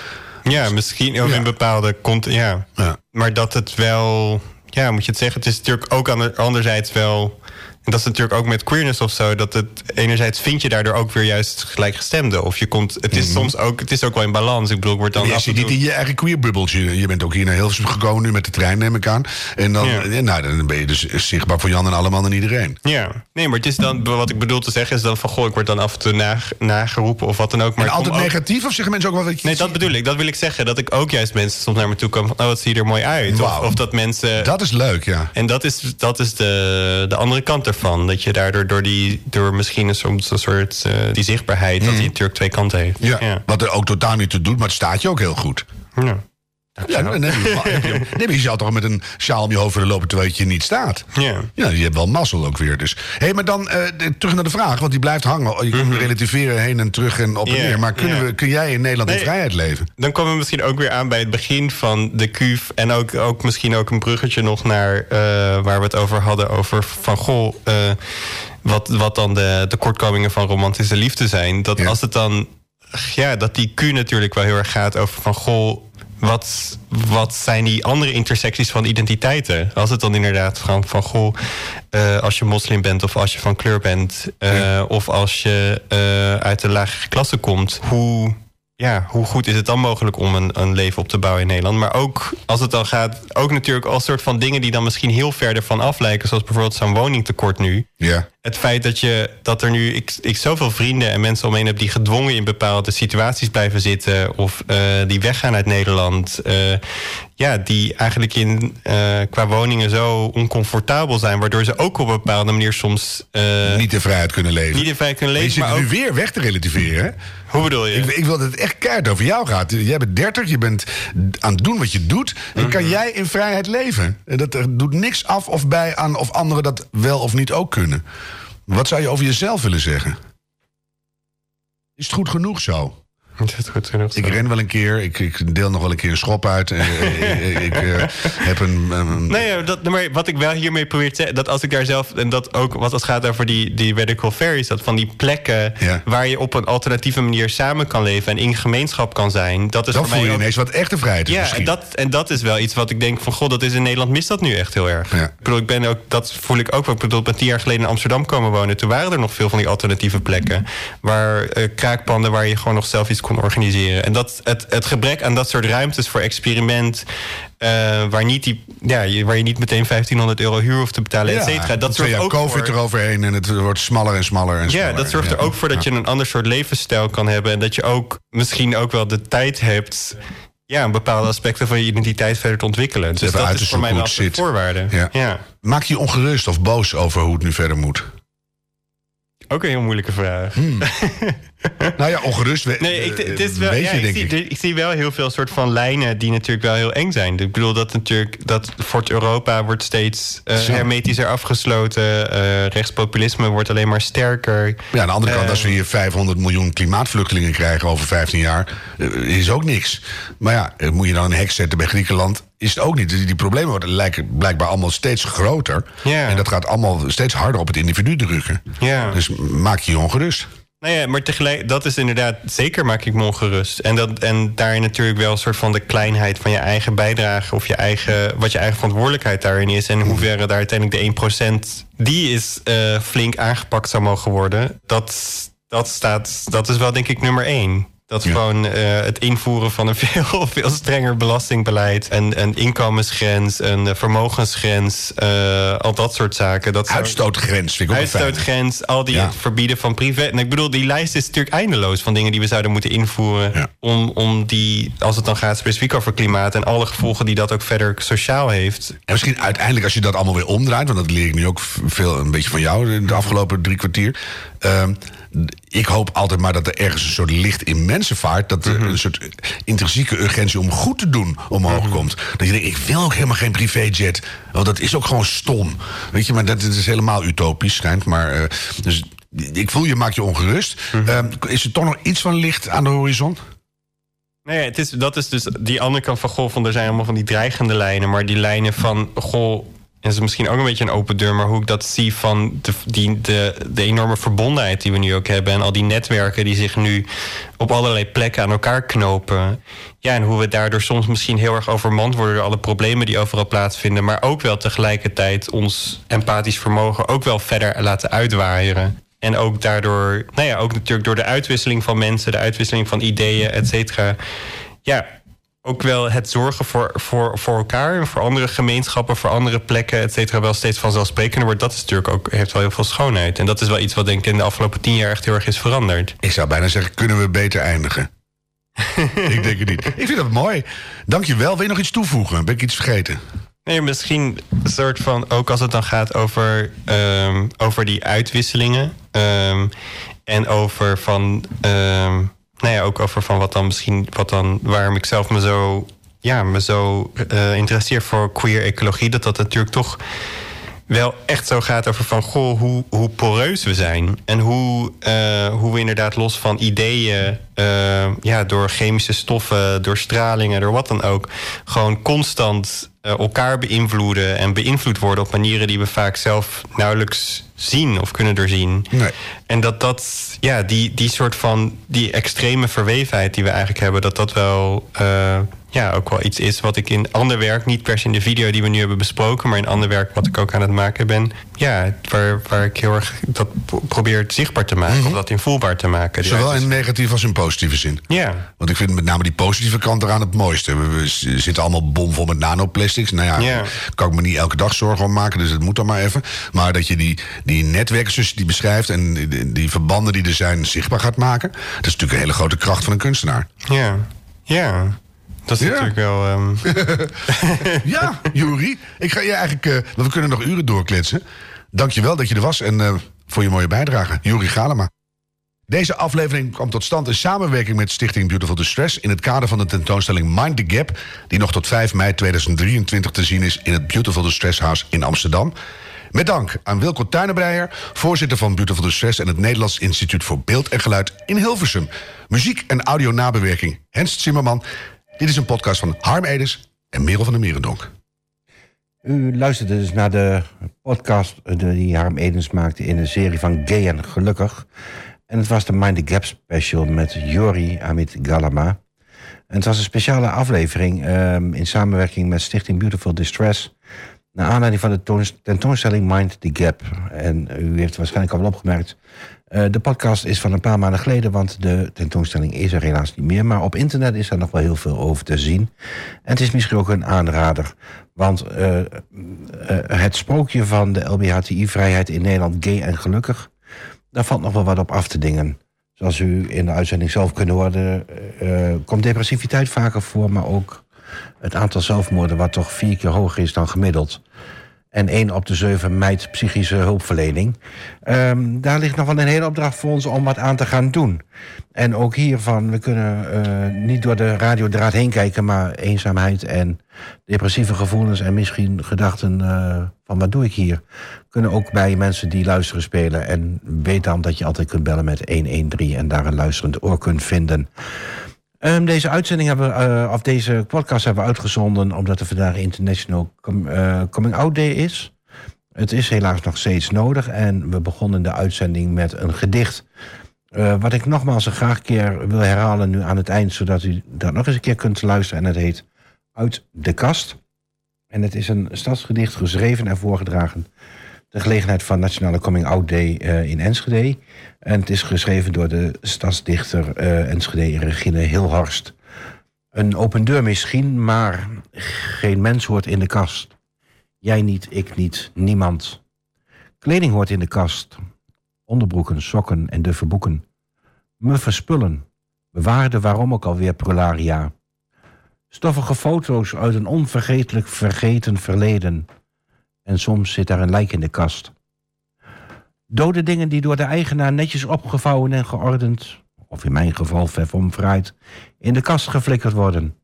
Ja, misschien of Ja. in bepaalde kont. Ja. Ja. Maar dat het wel. ja, moet je het zeggen? Het is natuurlijk ook ander- anderzijds wel. Dat is natuurlijk ook met queerness of zo. Dat het enerzijds vind je daardoor ook weer juist gelijkgestemde. Of je komt. Het is soms ook. Het is ook wel in balans. Ik bedoel, ik word dan. Je zit niet in je eigen queerbubbeltje. Je bent ook hier naar Hilversum gekomen nu met de trein, neem ik aan. En dan, Ja. nou, dan ben je dus zichtbaar voor Jan en allemaal en iedereen. Ja, nee, maar het is dan. Wat ik bedoel te zeggen is dan van. Goh, ik word dan af en toe nage- nageroepen of wat dan ook. Maar en altijd ook- negatief of zeggen mensen ook wel dat je... Nee, dat bedoel ik. Dat wil ik zeggen. Dat ik ook juist mensen soms naar me toe komen van... oh, wat zie je er mooi uit. Of, of dat mensen... Dat is leuk, ja. En dat is, dat is de, de andere kant ervan. Dat je daardoor door, die, door misschien een, soms een soort... eh, die zichtbaarheid, dat die natuurlijk twee kanten heeft. ja. ja. Wat er ook totaal niet toe doet, maar het staat je ook heel goed. Ja. Ja, nee, nee, nee, je zou toch met een sjaal om je hoofd willen lopen terwijl je niet staat. Ja. Ja, je hebt wel mazzel ook weer. Dus. Hé, maar dan eh, terug naar de vraag, want die blijft hangen. Je kunt relativeren heen en terug en op en neer. Maar kunnen we, kun jij in Nederland in vrijheid leven? Dan komen we misschien ook weer aan bij het begin van de kuuf. En ook, ook misschien ook een bruggetje nog naar eh, waar we het over hadden. Over van goh, eh, wat, wat dan de tekortkomingen van romantische liefde zijn. Dat Ja. als het dan. Ja, dat die Q natuurlijk wel heel erg gaat over van goh. Wat, wat zijn die andere intersecties van identiteiten? Als het dan inderdaad van, van goh, eh, als je moslim bent of als je van kleur bent, eh, Ja. of als je eh, uit de lagere klasse komt, hoe, ja, hoe goed is het dan mogelijk om een, een leven op te bouwen in Nederland? Maar ook als het dan gaat, ook natuurlijk al soort van dingen die dan misschien heel ver ervan aflijken, zoals bijvoorbeeld zo'n woningtekort nu. Ja. Het feit dat, je, dat er nu ik, ik zoveel vrienden en mensen omheen heb die gedwongen in bepaalde situaties blijven zitten of eh, die weggaan uit Nederland. eh, ja, die eigenlijk in, eh, qua woningen zo oncomfortabel zijn, waardoor ze ook op een bepaalde manier soms Niet in vrijheid kunnen leven. niet in vrijheid kunnen Maar je leven. zit Maar nu ook, weer weg te relativeren, hè? Hoe bedoel je? Ik, ik wil dat het echt keihard over jou gaat. Jij bent 30, je bent aan het doen wat je doet. En Mhm. kan jij in vrijheid leven? En dat er doet niks af of bij aan of anderen dat wel of niet ook kunnen. Wat zou je over jezelf willen zeggen? Is het goed genoeg zo? Dat is goed genoeg. Ik ren wel een keer, ik, ik deel nog wel een keer een schop uit. eh, eh, ik eh, heb een. Nee, dat, maar wat ik wel hiermee probeer te zeggen, dat als ik daar zelf, en dat ook wat het gaat over die, die radical fairies, dat van die plekken Ja. waar je op een alternatieve manier samen kan leven en in gemeenschap kan zijn, dat is dan voel je ook- ineens wat echte vrijheid is Ja, misschien. en dat, en dat is wel iets wat ik denk van... god, dat is in Nederland mist dat nu echt heel erg. Ja. Ik bedoel, ik ben ook, dat voel ik ook wel. Ik bedoel, ik ben tien jaar geleden in Amsterdam komen wonen. Toen waren er nog veel van die alternatieve plekken. Waar eh, kraakpanden waar je gewoon nog zelf iets kon organiseren. En dat, het, het gebrek aan dat soort ruimtes voor experiment... eh, waar, niet die, ja, je- waar je niet meteen 1500 euro huur hoeft te betalen, et cetera. Dat zorgt ook COVID voor... eroverheen en het wordt smaller en smaller en Ja, dat zorgt er Ja. ook voor dat je Ja. een ander soort levensstijl kan hebben. En dat je ook misschien ook wel de tijd hebt. Ja, bepaalde aspecten van je identiteit verder te ontwikkelen. Dus dat is voor mij een zit. voorwaarde. Ja. Ja. Maak je je ongerust of boos over hoe het nu verder moet? Ook een heel moeilijke vraag. [laughs] Nou ja, ongerust we, Nee, ik, eh, het is wel, ja, je, ik, zie, ik. ik zie wel heel veel soort van lijnen die natuurlijk wel heel eng zijn. Ik bedoel dat natuurlijk dat Fort Europa wordt steeds eh, Zo. hermetischer afgesloten. eh rechtspopulisme wordt alleen maar sterker. Ja, aan de andere kant, Eh, als we hier 500 miljoen klimaatvluchtelingen krijgen over 15 jaar, eh, is ook niks. Maar ja, eh, moet je dan een hek zetten bij Griekenland, is het ook niet. Die, die problemen worden lijken blijkbaar allemaal steeds groter. En dat gaat allemaal steeds harder op het individu drukken. Ja. Dus maak je je ongerust. Nou ja, maar tegelijk, dat is inderdaad, zeker maak ik me ongerust. En, dat, en daarin natuurlijk wel een soort van de kleinheid van je eigen bijdrage of je eigen, wat je eigen verantwoordelijkheid daarin is. En hoeverre daar uiteindelijk de 1% die is eh, flink aangepakt zou mogen worden. Dat, dat, staat, dat is wel denk ik nummer één. Dat Ja. gewoon eh, het invoeren van een [laughs] veel, veel strenger belastingbeleid. Een, een inkomensgrens, een eh, vermogensgrens, eh, al dat soort zaken. Dat Uitstootgrens vind ik ook fijn. Uitstootgrens, al die Ja. verbieden van privé. En ik bedoel, die lijst is natuurlijk eindeloos van dingen die we zouden moeten invoeren. Ja. Om, om die, als het dan gaat specifiek over klimaat en alle gevolgen die dat ook verder sociaal heeft. En misschien uiteindelijk als je dat allemaal weer omdraait... want dat leer ik nu ook veel een beetje van jou in de afgelopen drie kwartier... Ehm, ik hoop altijd maar dat er ergens een soort licht in mensen vaart... dat er een soort intrinsieke urgentie om goed te doen omhoog komt. Dat je denkt, ik wil ook helemaal geen privéjet. Want dat is ook gewoon stom. Weet je, maar dat is helemaal utopisch schijnt. Maar, eh, dus ik voel je, maakt je ongerust. Ehm, is er toch nog iets van licht aan de horizon? Nee, het is, dat is dus die andere kant van goh, van er zijn allemaal van die dreigende lijnen. Maar die lijnen van goh, is misschien ook een beetje een open deur, maar hoe ik dat zie van de, die, de enorme verbondenheid die we nu ook hebben. En al die netwerken die zich nu op allerlei plekken aan elkaar knopen. Ja, en hoe we daardoor soms misschien heel erg overmand worden door alle problemen die overal plaatsvinden. Maar ook wel tegelijkertijd ons empathisch vermogen ook wel verder laten uitwaaieren. En ook daardoor, nou ja, ook natuurlijk door de uitwisseling van mensen, de uitwisseling van ideeën, et cetera. Ja, ook wel het zorgen voor, voor, voor elkaar, voor andere gemeenschappen, voor andere plekken, et cetera, wel steeds vanzelfsprekender wordt. Dat is natuurlijk ook, heeft wel heel veel schoonheid. En dat is wel iets wat denk ik in de afgelopen tien jaar echt heel erg is veranderd. Ik zou bijna zeggen, kunnen we beter eindigen? [laughs] ik denk het niet. Ik vind dat mooi. Dank je wel. Wil je nog iets toevoegen? Ben ik iets vergeten? Nee, misschien een soort van, ook als het dan gaat over, ehm, over die uitwisselingen. Ehm, en over van, ehm, nou ja, ook over van wat dan misschien, wat dan, waarom ik zelf me zo, ja, me zo uh, interesseer voor queer ecologie. Dat dat natuurlijk toch wel echt zo gaat over van goh, hoe, hoe poreus we zijn. En hoe, uh, hoe we inderdaad los van ideeën, uh, ja, door chemische stoffen, door stralingen, door wat dan ook, gewoon constant uh, elkaar beïnvloeden en beïnvloed worden op manieren die we vaak zelf nauwelijks zien of kunnen doorzien. Nee. En dat dat, ja, die, die soort van, die extreme verwevenheid die we eigenlijk hebben, dat dat wel ja, ook wel iets is wat ik in ander werk, niet per se in de video die we nu hebben besproken, maar in ander werk wat ik ook aan het maken ben. Ja, waar, waar ik heel erg dat probeer zichtbaar te maken, mm -hmm. of dat invoelbaar te maken. Zowel in negatieve als in positieve zin. Ja. Want ik vind met name die positieve kant eraan het mooiste. We, zitten allemaal bomvol met nanoplastics. Nou ja, ja, kan ik me niet elke dag zorgen om maken, dus het moet dan maar even. Maar dat je die, die netwerken die beschrijft en die, die verbanden die er zijn zichtbaar gaat maken, dat is natuurlijk een hele grote kracht van een kunstenaar. Ja, ja. Dat is Ja. natuurlijk wel. ehm, [laughs] Ja, Juri. Ik ga je eigenlijk. eh, we kunnen nog uren doorkletsen. Dank je wel dat je er was en eh, voor je mooie bijdrage. Juri Galema. Deze aflevering kwam tot stand in samenwerking met Stichting Beautiful Distress... in het kader van de tentoonstelling Mind the Gap... die nog tot 5 mei 2023 te zien is in het Beautiful Distress House in Amsterdam. Met dank aan Wilco Tuinenbreijer, voorzitter van Beautiful Distress... en het Nederlands Instituut voor Beeld en Geluid in Hilversum. Muziek en audio nabewerking Hens Zimmerman. Dit is een podcast van Harm Edens en Merel van der Merendonk. U luisterde dus naar de podcast eh, die Harm Edens maakte in de serie van Gay en Gelukkig. En het was de Mind the Gap special met Jori Amit Galama. En het was een speciale aflevering ehm, in samenwerking met Stichting Beautiful Distress. Naar aanleiding van de toons- tentoonstelling Mind the Gap. En u heeft waarschijnlijk al wel opgemerkt. eh, de podcast is van een paar maanden geleden, want de tentoonstelling is er helaas niet meer. Maar op internet is er nog wel heel veel over te zien. En het is misschien ook een aanrader. Want eh, eh, het sprookje van de LBHTI-vrijheid in Nederland, gay en gelukkig, daar valt nog wel wat op af te dingen. Zoals u in de uitzending zelf kunnen horen, komt depressiviteit vaker voor, maar ook het aantal zelfmoorden, wat toch vier keer hoger is dan gemiddeld. En één op de zeven mijt psychische hulpverlening. Ehm, daar ligt nog wel een hele opdracht voor ons om wat aan te gaan doen. En ook hiervan, we kunnen eh, niet door de radiodraad heen kijken, maar eenzaamheid en depressieve gevoelens en misschien gedachten eh, van wat doe ik hier, kunnen ook bij mensen die luisteren spelen. En weet dan dat je altijd kunt bellen met 113 en daar een luisterend oor kunt vinden. Ehm, deze uitzending hebben we, eh, of deze podcast hebben we uitgezonden omdat er vandaag International eh, Coming Out Day is. Het is helaas nog steeds nodig en we begonnen de uitzending met een gedicht. eh, wat ik nogmaals een graag keer wil herhalen nu aan het eind, zodat u dat nog eens een keer kunt luisteren. En het heet Uit de Kast. En het is een stadsgedicht geschreven en voorgedragen. De gelegenheid van Nationale Coming Out Day eh, in Enschede. En het is geschreven door de stadsdichter eh, Enschede Regine Hilhorst. Een open deur misschien, maar geen mens hoort in de kast. Jij niet, ik niet, niemand. Kleding hoort in de kast. Onderbroeken, sokken en duffe boeken. Muffe spullen. Bewaarde waarom ook alweer prularia. Stoffige foto's uit een onvergetelijk vergeten verleden. En soms zit daar een lijk in de kast. Dode dingen die door de eigenaar netjes opgevouwen en geordend, of in mijn geval vef omfraaid, in de kast geflikkerd worden.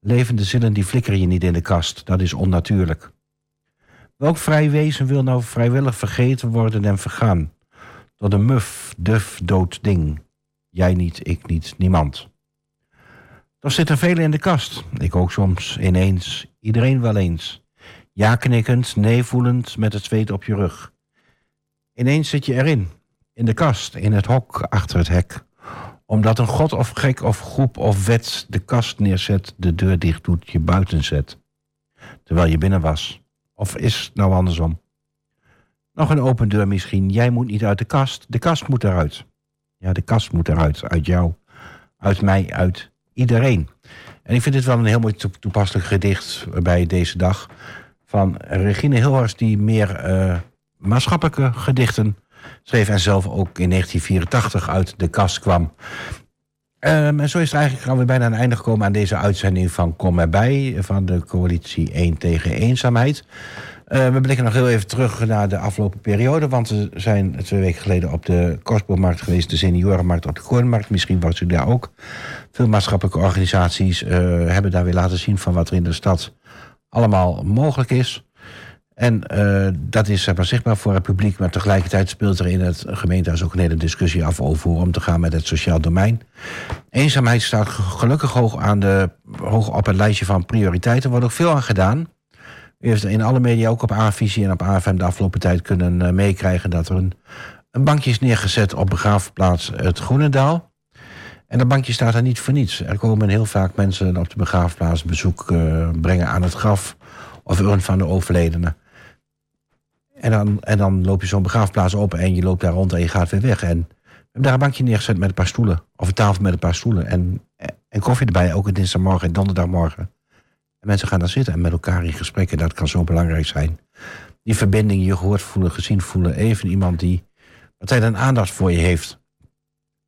Levende zinnen die flikker je niet in de kast, dat is onnatuurlijk. Welk vrij wezen wil nou vrijwillig vergeten worden en vergaan? Door een muf, duf, dood ding. Jij niet, ik niet, niemand. Toch zitten velen in de kast. Ik ook soms, ineens, iedereen wel eens. Ja knikkend, nee voelend, met het zweet op je rug. Ineens zit je erin, in de kast, in het hok, achter het hek. Omdat een god of gek of groep of wet de kast neerzet, de deur dicht doet, je buiten zet. Terwijl je binnen was. Of is het nou andersom? Nog een open deur misschien. Jij moet niet uit de kast. De kast moet eruit. Ja, de kast moet eruit. Uit jou. Uit mij. Uit iedereen. En ik vind dit wel een heel mooi toepasselijk gedicht bij deze dag. Van Regine Hilhorst, die meer uh, maatschappelijke gedichten schreef. En zelf ook in 1984 uit de kast kwam. Um, en zo is het eigenlijk we bijna aan het einde gekomen aan deze uitzending van Kom erbij. Van de coalitie 1 tegen eenzaamheid. Uh, we blikken nog heel even terug naar de afgelopen periode. Want we zijn twee weken geleden op de Kostboommarkt geweest. De seniorenmarkt op de Koornmarkt. Misschien was u daar ook. Veel maatschappelijke organisaties uh, hebben daar weer laten zien... van wat er in de stad allemaal mogelijk is. En uh, dat is maar, zichtbaar voor het publiek. Maar tegelijkertijd speelt er in het gemeentehuis ook een hele discussie af... over hoe om te gaan met het sociaal domein. Eenzaamheid staat gelukkig hoog, aan de, hoog op het lijstje van prioriteiten. Er wordt ook veel aan gedaan... U heeft in alle media, ook op A-visie en op AFM de afgelopen tijd kunnen uh, meekrijgen dat er een, een, bankje is neergezet op begraafplaats het Groenendaal. En dat bankje staat er niet voor niets. Er komen heel vaak mensen op de begraafplaats bezoek uh, brengen aan het graf of urn van de overledene. En dan, en dan loop je zo'n begraafplaats open en je loopt daar rond en je gaat weer weg. En we hebben daar een bankje neergezet met een paar stoelen. Of een tafel met een paar stoelen. En, en koffie erbij, ook dinsdagmorgen en donderdagmorgen mensen gaan daar zitten en met elkaar in gesprek. En dat kan zo belangrijk zijn. Die verbinding, je gehoord voelen, gezien voelen. Even iemand die wat tijd en aandacht voor je heeft.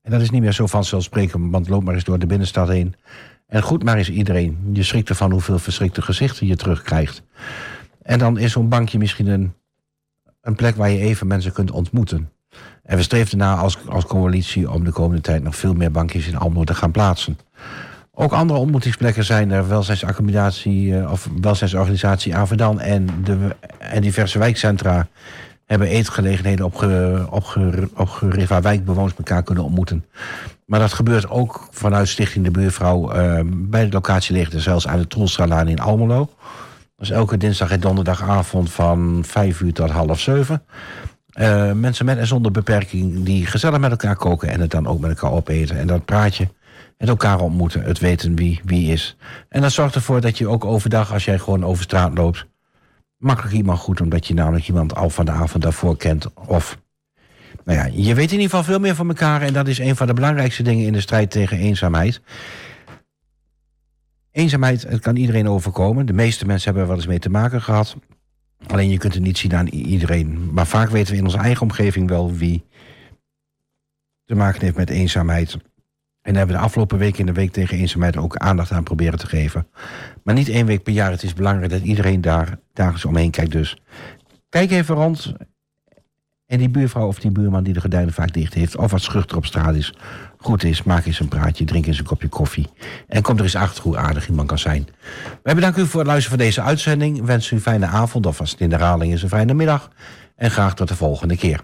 En dat is niet meer zo vanzelfsprekend, want loop maar eens door de binnenstad heen. En goed maar eens iedereen. Je schrikt ervan hoeveel verschrikte gezichten je terugkrijgt. En dan is zo'n bankje misschien een, een plek waar je even mensen kunt ontmoeten. En we streven ernaar als, als coalitie om de komende tijd nog veel meer bankjes in Almelo te gaan plaatsen. Ook andere ontmoetingsplekken zijn er. Welzijnsaccommodatie uh, of welzijnsorganisatie Avedan en, de, en diverse wijkcentra hebben eetgelegenheden opge, opge, opgericht waar wijkbewoners elkaar kunnen ontmoeten. Maar dat gebeurt ook vanuit Stichting de Buurvrouw uh, bij de locatie ligt er zelfs aan de Troelstralaan in Almelo. Dus elke dinsdag en donderdagavond van vijf uur tot half zeven. Uh, mensen met en zonder beperking die gezellig met elkaar koken en het dan ook met elkaar opeten. En dat praatje het elkaar ontmoeten, het weten wie wie is. En dat zorgt ervoor dat je ook overdag, als jij gewoon over straat loopt, makkelijk iemand goed, omdat je namelijk iemand al van de avond daarvoor kent. Of, nou ja, je weet in ieder geval veel meer van elkaar en dat is een van de belangrijkste dingen in de strijd tegen eenzaamheid. Eenzaamheid, het kan iedereen overkomen. De meeste mensen hebben er wel eens mee te maken gehad. Alleen je kunt het niet zien aan iedereen. Maar vaak weten we in onze eigen omgeving wel wie te maken heeft met eenzaamheid. En daar hebben we de afgelopen week in de week tegen eenzaamheid ook aandacht aan proberen te geven. Maar niet één week per jaar. Het is belangrijk dat iedereen daar dagelijks omheen kijkt. Dus kijk even rond. En die buurvrouw of die buurman die de gordijnen vaak dicht heeft... of wat schuchter op straat is, goed is... maak eens een praatje, drink eens een kopje koffie... en kom er eens achter hoe aardig iemand kan zijn. Wij bedanken u voor het luisteren van deze uitzending. Wens u een fijne avond of als het in de herhaling is een fijne middag. En graag tot de volgende keer.